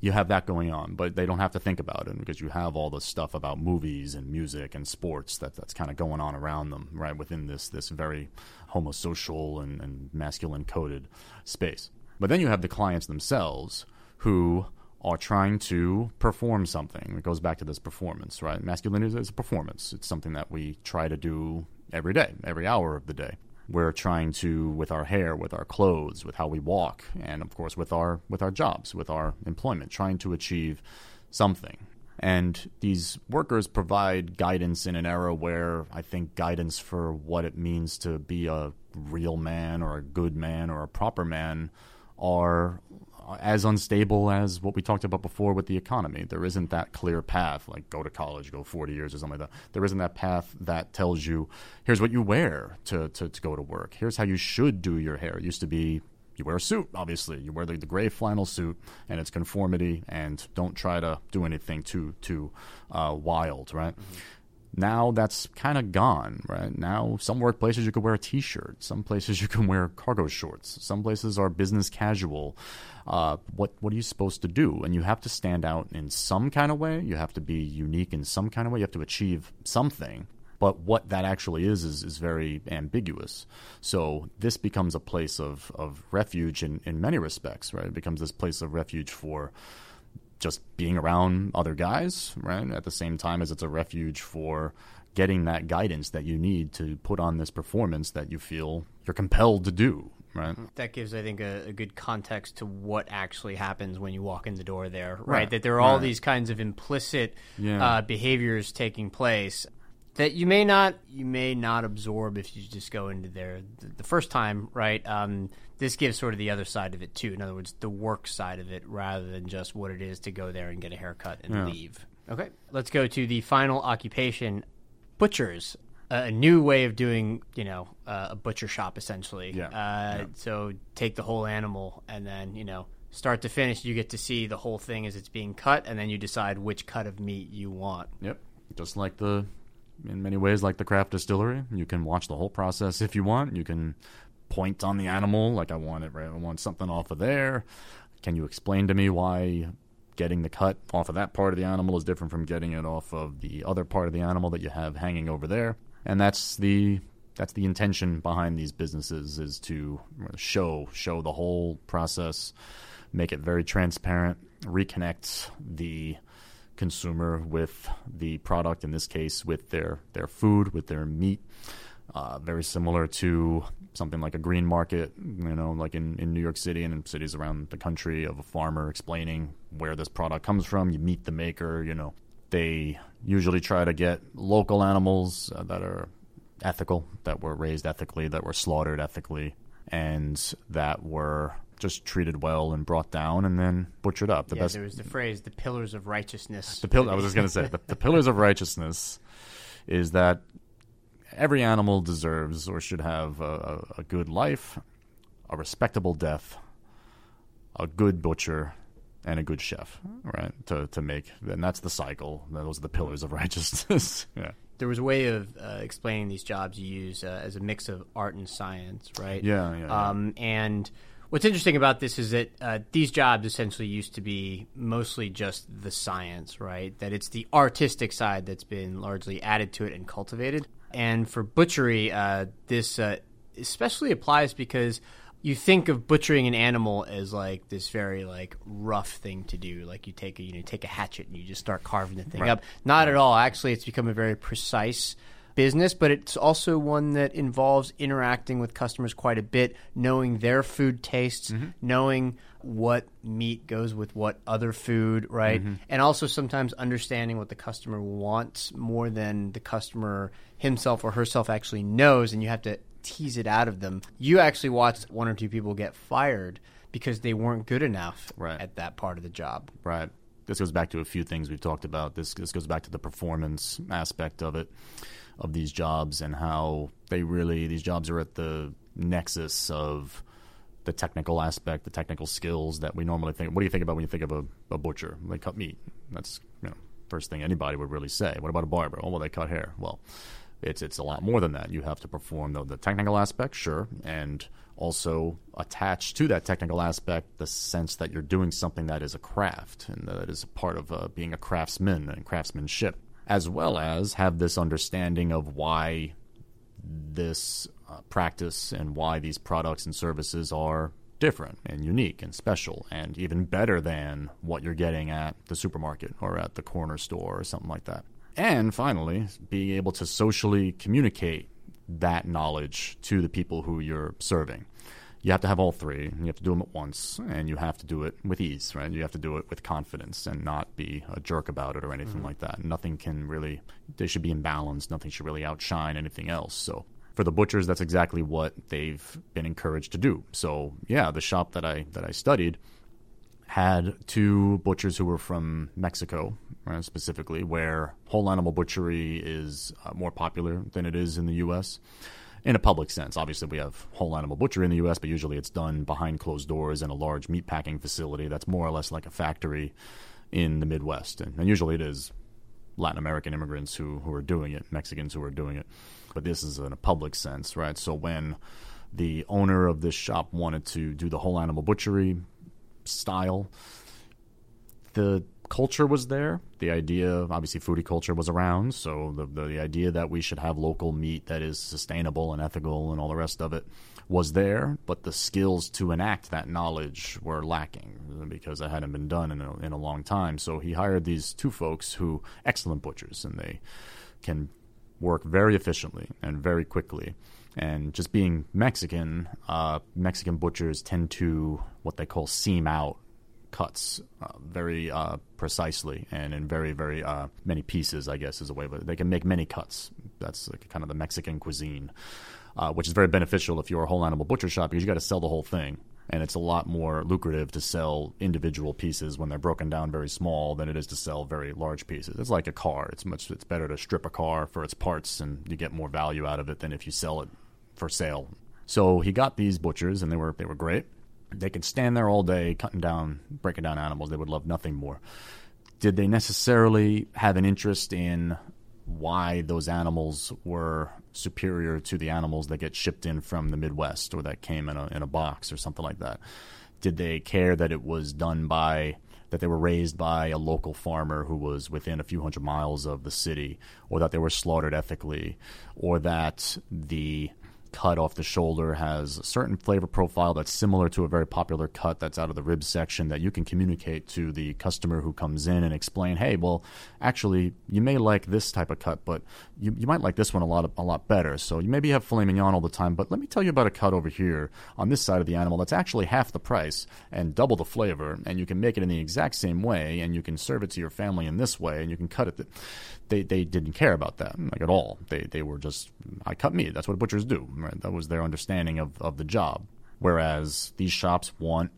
you have that going on, but they don't have to think about it because you have all the stuff about movies and music and sports that that's kind of going on around them, right within this this very homosocial and, and masculine coded space. But then you have the clients themselves who are trying to perform something. It goes back to this performance, right? Masculinity is a performance. It's something that we try to do every day, every hour of the day we're trying to with our hair with our clothes with how we walk and of course with our with our jobs with our employment trying to achieve something and these workers provide guidance in an era where I think guidance for what it means to be a real man or a good man or a proper man are as unstable as what we talked about before with the economy. There isn't that clear path, like go to college, go 40 years or something like that. There isn't that path that tells you, here's what you wear to, to, to go to work. Here's how you should do your hair. It used to be you wear a suit, obviously. You wear the, the gray flannel suit, and it's conformity, and don't try to do anything too too uh, wild, right? Mm-hmm now that's kind of gone, right? Now, some workplaces you could wear a t shirt, some places you can wear cargo shorts, some places are business casual. Uh, what, what are you supposed to do? And you have to stand out in some kind of way. You have to be unique in some kind of way. You have to achieve something. But what that actually is, is, is very ambiguous. So this becomes a place of, of refuge in, in many respects, right? It becomes this place of refuge for just being around other guys, right? At the same time as it's a refuge for getting that guidance that you need to put on this performance that you feel you're compelled to do, right? That gives, I think, a, a good context to what actually happens when you walk in the door there, right? Right. That there are all Right. these kinds of implicit Yeah. uh, behaviors taking place that you may not you may not absorb if you just go into there the, the first time, right? Um, this gives sort of the other side of it too. In other words, the work side of it, rather than just what it is to go there and get a haircut and leave. Okay, let's go to the final occupation, butchers. A new way of doing, you know, uh, a butcher shop essentially. Yeah, Uh, yeah. So take the whole animal and then, you know, start to finish, you get to see the whole thing as it's being cut, and then you decide which cut of meat you want. Yep. Just like the, in many ways, like the craft distillery. You can watch the whole process if you want. You can point on the animal, like I want it, right? I want something off of there. Can you explain to me why getting the cut off of that part of the animal is different from getting it off of the other part of the animal that you have hanging over there? And that's the that's the intention behind these businesses is to show show the whole process, make it very transparent, reconnect the consumer with the product in this case with their their food with their meat uh, very similar to something like a green market you know like in, in new york city and in cities around the country of a farmer explaining where this product comes from. You meet the maker you know. They usually try to get local animals uh, that are ethical that were raised ethically that were slaughtered ethically and that were just treated well and brought down and then butchered up. The yeah, best there was the phrase "the pillars of righteousness." the pill- I was just going to say the, the pillars of righteousness is that every animal deserves or should have a, a, a good life, a respectable death, a good butcher, and a good chef, right? To to make, and that's the cycle. Those are the pillars of righteousness. yeah, there was a way of uh, explaining these jobs you use uh, as a mix of art and science, right? Yeah, yeah, yeah. Um, and what's interesting about this is that uh, these jobs essentially used to be mostly just the science, right? That it's the artistic side that's been largely added to it and cultivated. And for butchery, uh, this uh, especially applies because you think of butchering an animal as like this very like rough thing to do. Like you take a you know take a hatchet and you just start carving the thing up. Not at all. Actually it's become a very precise business but it's also one that involves interacting with customers quite a bit knowing their food tastes knowing what meat goes with what other food right mm-hmm. and also sometimes understanding what the customer wants more than the customer himself or herself actually knows and you have to tease it out of them. You actually watched one or two people get fired because they weren't good enough Right. at that part of the job. right. This goes back to a few things we've talked about. This this goes back to the performance aspect of it, of these jobs, and how they really these jobs are at the nexus of the technical aspect, the technical skills that we normally think. What do you think about when you think of a, a butcher? They cut meat. That's you know first thing anybody would really say. What about a barber? Oh well, they cut hair. Well, it's it's a lot more than that. You have to perform the, the technical aspect, sure, and also attach to that technical aspect the sense that you're doing something that is a craft and that is a part of uh, being a craftsman and craftsmanship, as well as have this understanding of why this uh, practice and why these products and services are different and unique and special and even better than what you're getting at the supermarket or at the corner store or something like that. And finally, being able to socially communicate that knowledge to the people who you're serving. You have to have all three. You have to do them at once, and you have to do it with ease, right? You have to do it with confidence and not be a jerk about it or anything mm-hmm. like that. Nothing can really, they should be in balance. Nothing should really outshine anything else. So for the butchers, that's exactly what they've been encouraged to do. So yeah, the shop that I that I studied had two butchers who were from Mexico, right, specifically, where whole animal butchery is uh, more popular than it is in the U.S. In a public sense, obviously, we have whole animal butchery in the U.S., but usually it's done behind closed doors in a large meatpacking facility that's more or less like a factory in the Midwest, and, and usually it is Latin American immigrants who who are doing it, Mexicans who are doing it. But this is in a public sense, right? So when the owner of this shop wanted to do the whole animal butchery style. The culture was there. The idea, obviously, foodie culture was around. So the, the, the idea that we should have local meat that is sustainable and ethical and all the rest of it was there. But the skills to enact that knowledge were lacking because it hadn't been done in a, in a long time. So he hired these two folks who excellent butchers and they can work very efficiently and very quickly. And just being Mexican, uh, Mexican butchers tend to what they call seam out cuts uh, very uh, precisely and in very, very uh, many pieces, I guess is a way, but they can make many cuts. That's like kind of the Mexican cuisine, uh, which is very beneficial if you're a whole animal butcher shop because you got to sell the whole thing. And it's a lot more lucrative to sell individual pieces when they're broken down very small than it is to sell very large pieces. It's like a car. It's much it's better to strip a car for its parts and you get more value out of it than if you sell it for sale. So he got these butchers, and they were they were great. They could stand there all day cutting down, breaking down animals. They would love nothing more. Did they necessarily have an interest in why those animals were superior to the animals that get shipped in from the Midwest or that came in a in a box or something like that? Did they care that it was done by that they were raised by a local farmer who was within a few hundred miles of the city, or that they were slaughtered ethically, or that the cut off the shoulder has a certain flavor profile that's similar to a very popular cut that's out of the rib section that you can communicate to the customer who comes in and explain, hey, well, actually, you may like this type of cut, but you, you might like this one a lot a lot better. So you maybe have filet mignon all the time, but let me tell you about a cut over here on this side of the animal that's actually half the price and double the flavor, and you can make it in the exact same way, and you can serve it to your family in this way, and you can cut it. They they didn't care about that like at all. They they were just I cut meat. That's what butchers do. Right? That was their understanding of, of the job. Whereas these shops want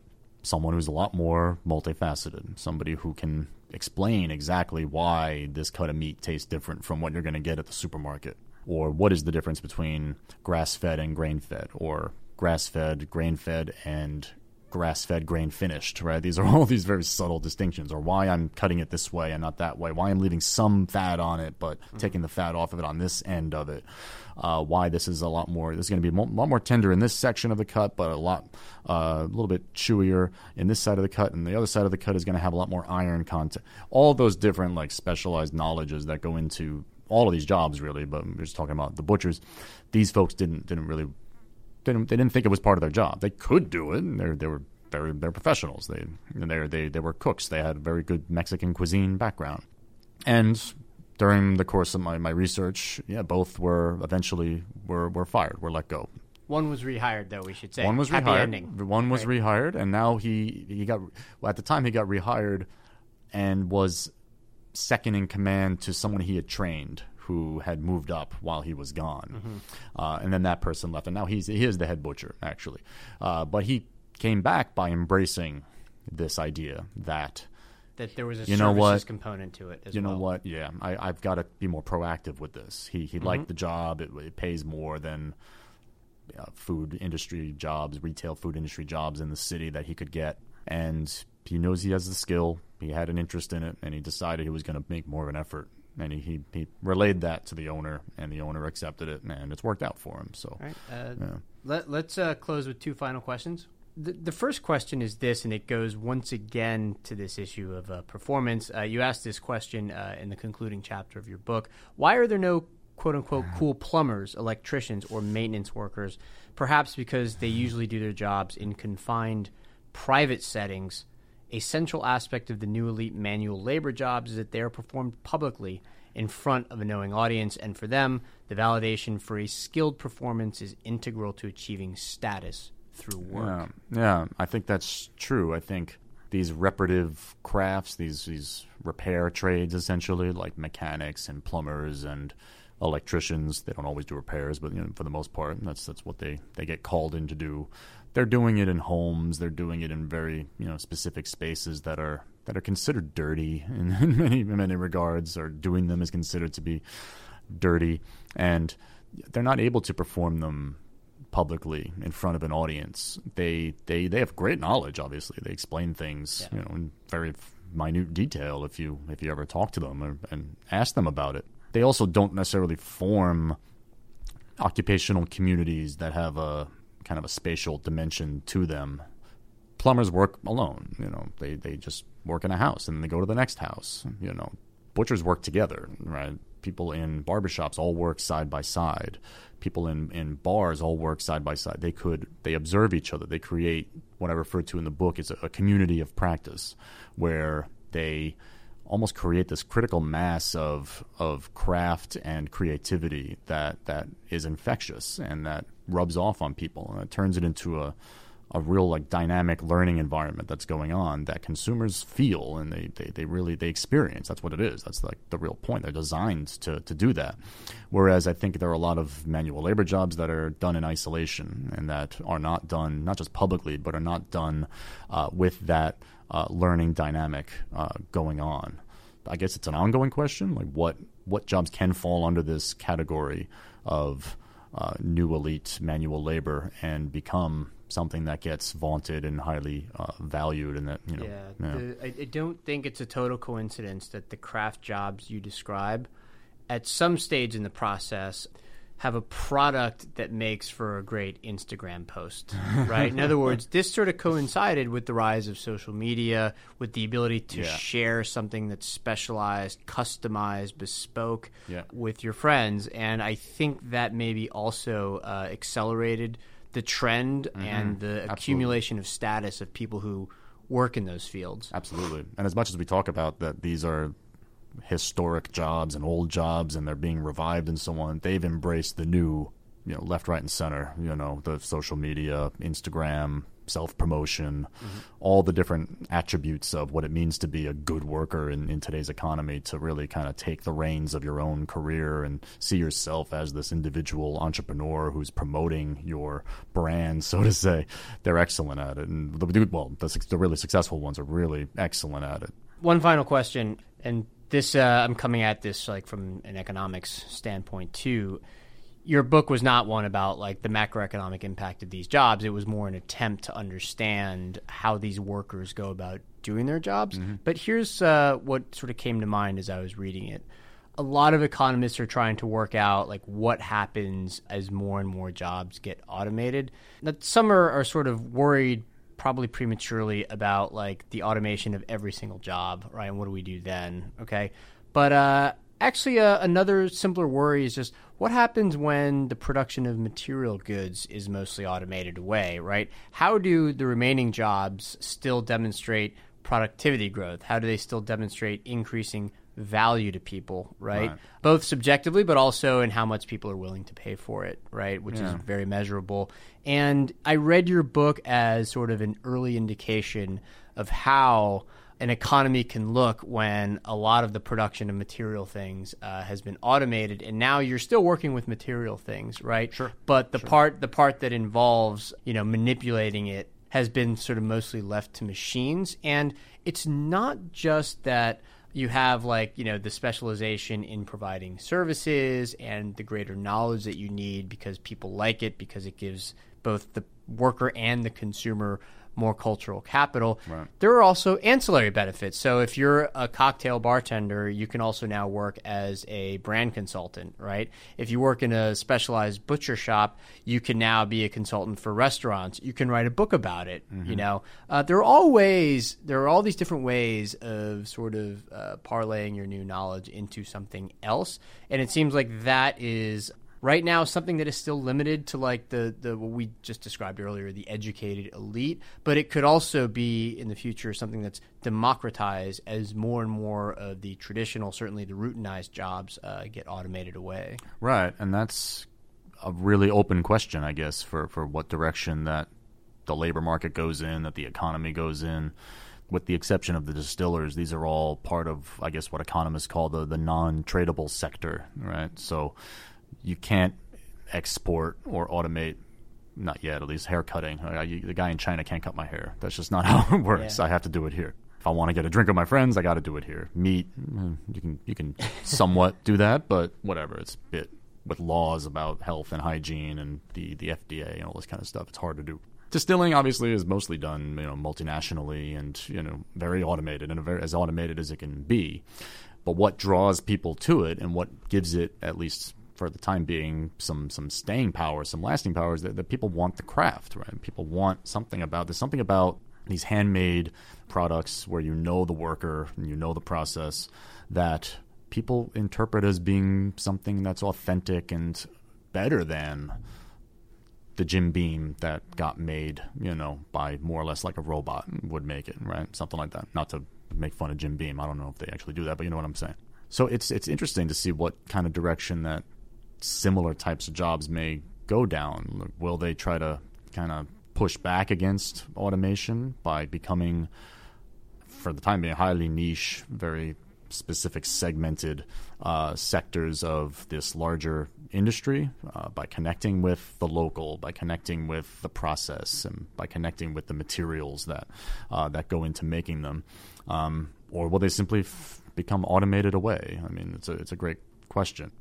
someone who's a lot more multifaceted, somebody who can explain exactly why this cut of meat tastes different from what you're going to get at the supermarket, or what is the difference between grass fed and grain fed, or grass fed, grain fed, and grass fed grain finished, right? These are all these very subtle distinctions, or why I'm cutting it this way and not that way, why I'm leaving some fat on it but mm-hmm. taking the fat off of it on this end of it, uh, why this is a lot more, this is going to be a lot more tender in this section of the cut, but a lot, uh, a little bit chewier in this side of the cut, and the other side of the cut is going to have a lot more iron content. All those different, like, specialized knowledges that go into all of these jobs, really, but we're just talking about the butchers. These folks didn't didn't really they didn't, they didn't think it was part of their job. They could do it. They they were very they're professionals. They they they they were cooks. They had a very good Mexican cuisine background. And during the course of my, my research, yeah, both were eventually were were fired, were let go. One was rehired, though we should say. One was Happy rehired. Ending. One was right? rehired, and now he he got well, at the time he got rehired, and was second in command to someone he had trained who had moved up while he was gone, mm-hmm. uh, and then that person left, and now he's he is the head butcher actually, uh, but he came back by embracing this idea that that there was a you know what? component to it. you well. You know what? Yeah, I, have got to be more proactive with this. He he mm-hmm. liked the job. It, it, pays more than uh, food industry jobs, retail food industry jobs in the city that he could get. And he knows he has the skill. He had an interest in it, and he decided he was going to make more of an effort. And he, he, he, relayed that to the owner, and the owner accepted it, and it's worked out for him. So, right, uh, yeah. let, us uh, close with two final questions. The, the, first question is this, and it goes once again to this issue of uh, performance. Uh, you asked this question uh, in the concluding chapter of your book. Why are there no quote unquote cool plumbers, electricians, or maintenance workers? Perhaps because they usually do their jobs in confined private settings a central aspect of the new elite manual labor jobs is that they are performed publicly in front of a knowing audience, and for them, the validation for a skilled performance is integral to achieving status through work. Yeah, yeah I think that's true. I think these reparative crafts, these these repair trades, essentially like mechanics and plumbers and electricians, they don't always do repairs, but you know, for the most part, that's that's what they they get called in to do they're doing it in homes. They're doing it in very you know specific spaces that are that are considered dirty in, in many many regards, or doing them is considered to be dirty, and they're not able to perform them publicly in front of an audience. They they they have great knowledge. Obviously, they explain things yeah. you know in very minute detail if you if you ever talk to them or, and ask them about it. They also don't necessarily form occupational communities that have a kind of a spatial dimension to them. Plumbers work alone, you know. They they just work in a house and then they go to the next house, you know. Butchers work together, right? People in barbershops all work side by side. People in, in bars all work side by side. They could they observe each other. They create what I refer to in the book as a, a community of practice where they almost create this critical mass of of craft and creativity that that is infectious and that rubs off on people and it turns it into a a real like dynamic learning environment that's going on that consumers feel and they, they, they really they experience. That's what it is. That's like the real point. They're designed to, to do that. Whereas i think there are a lot of manual labor jobs that are done in isolation and that are not done not just publicly but are not done uh, with that uh, learning dynamic uh, going on. I guess it's an ongoing question, like what what jobs can fall under this category of uh, new elite manual labor and become something that gets vaunted and highly uh, valued, and that you know. Yeah, yeah. The, I, I don't think it's a total coincidence that the craft jobs you describe, at some stage in the process, have a product that makes for a great Instagram post, right? In other words, this sort of coincided with the rise of social media, with the ability to yeah. share something that's specialized, customized, bespoke yeah. with your friends. And I think that maybe also uh, accelerated the trend mm-hmm. and the Absolutely. accumulation of status of people who work in those fields. Absolutely. And as much as we talk about that these are historic jobs and old jobs and they're being revived and so on. They've embraced the new, you know, left, right, and center. You know, the social media, Instagram, self promotion, mm-hmm. all the different attributes of what it means to be a good worker in, in today's economy to really kind of take the reins of your own career and see yourself as this individual entrepreneur who's promoting your brand, so to say. They're excellent at it. And the, well, the, the really successful ones are really excellent at it. One final question, and this uh, I'm coming at this like from an economics standpoint too. Your book was not one about like the macroeconomic impact of these jobs. It was more an attempt to understand how these workers go about doing their jobs. Mm-hmm. But here's uh, what sort of came to mind as I was reading it. A lot of economists are trying to work out like what happens as more and more jobs get automated. Now, some are, are sort of worried probably prematurely about like the automation of every single job, right? And what do we do then? Okay, but uh, actually, uh, another simpler worry is just what happens when the production of material goods is mostly automated away, right? How do the remaining jobs still demonstrate productivity growth? How do they still demonstrate increasing value to people, right? right? Both subjectively, but also in how much people are willing to pay for it, right? Which yeah. is very measurable. And I read your book as sort of an early indication of how an economy can look when a lot of the production of material things uh, has been automated, and now you're still working with material things, right? Sure. But the sure. part the part that involves you know manipulating it has been sort of mostly left to machines, and it's not just that you have like you know the specialization in providing services and the greater knowledge that you need because people like it because it gives both the worker and the consumer more cultural capital. Right. There are also ancillary benefits. So if you're a cocktail bartender, you can also now work as a brand consultant, right? If you work in a specialized butcher shop, you can now be a consultant for restaurants. You can write a book about it. You know, uh, there are all ways. There are all these different ways of sort of uh, parlaying your new knowledge into something else, and it seems like that is right now something that is still limited to like the, the what we just described earlier the educated elite but it could also be in the future something that's democratized as more and more of the traditional certainly the routinized jobs uh, get automated away Right, and that's a really open question, I guess, for, for what direction that the labor market goes in, that the economy goes in. With the exception of the distillers, these are all part of, I guess, what economists call the, the non tradable sector, right? So you can't export or automate, not yet, at least hair cutting. The guy in China can't cut my hair. That's just not how it works. Yeah. I have to do it here. If I want to get a drink with my friends, I got to do it here. Meat, mm, you can you can somewhat do that, but whatever. It's a bit with laws about health and hygiene and the, the FDA and all this kind of stuff. It's hard to do. Distilling obviously is mostly done, you know, multinationally and you know very automated and very, as automated as it can be. But what draws people to it and what gives it, at least for the time being, some some staying power, some lasting power, is that, that people want the craft, right? People want something about there's something about these handmade products where you know the worker and you know the process that people interpret as being something that's authentic and better than the Jim Beam that got made, you know, by more or less like a robot would make it, right? Something like that. Not to make fun of Jim Beam. I don't know if they actually do that, but you know what I'm saying. So it's it's interesting to see what kind of direction that similar types of jobs may go down. Will they try to kind of push back against automation by becoming, for the time being, highly niche, very specific segmented uh, sectors of this larger industry uh, by connecting with the local, by connecting with the process, and by connecting with the materials that uh, that go into making them, um, or will they simply f- become automated away? I mean, it's a it's a great question.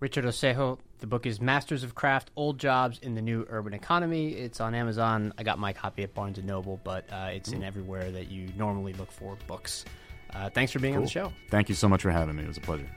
Richard Ocejo, the book is Masters of Craft: Old Jobs in the New Urban Economy. It's on Amazon. I got my copy at Barnes and Noble, but uh, it's in everywhere that you normally look for books. Uh, thanks for being on the show. Thank you so much for having me. It was a pleasure.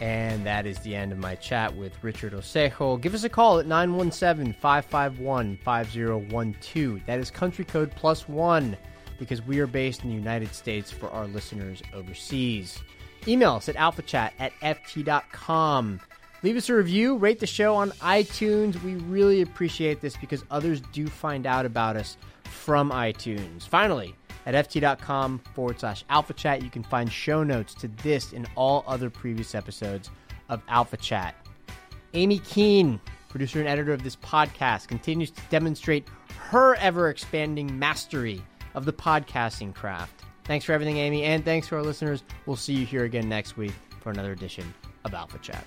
And that is the end of my chat with Richard Ocejo. Give us a call at 917 551 5012. That is country code plus one because we are based in the United States for our listeners overseas. Email us at alphachat at ft.com. Leave us a review, rate the show on iTunes. We really appreciate this because others do find out about us from iTunes. Finally, at ft.com forward slash alpha chat, you can find show notes to this and all other previous episodes of Alphachat. Amy Keene, producer and editor of this podcast, continues to demonstrate her ever expanding mastery of the podcasting craft. Thanks for everything, Amy, and thanks to our listeners. We'll see you here again next week for another edition of Alphachat.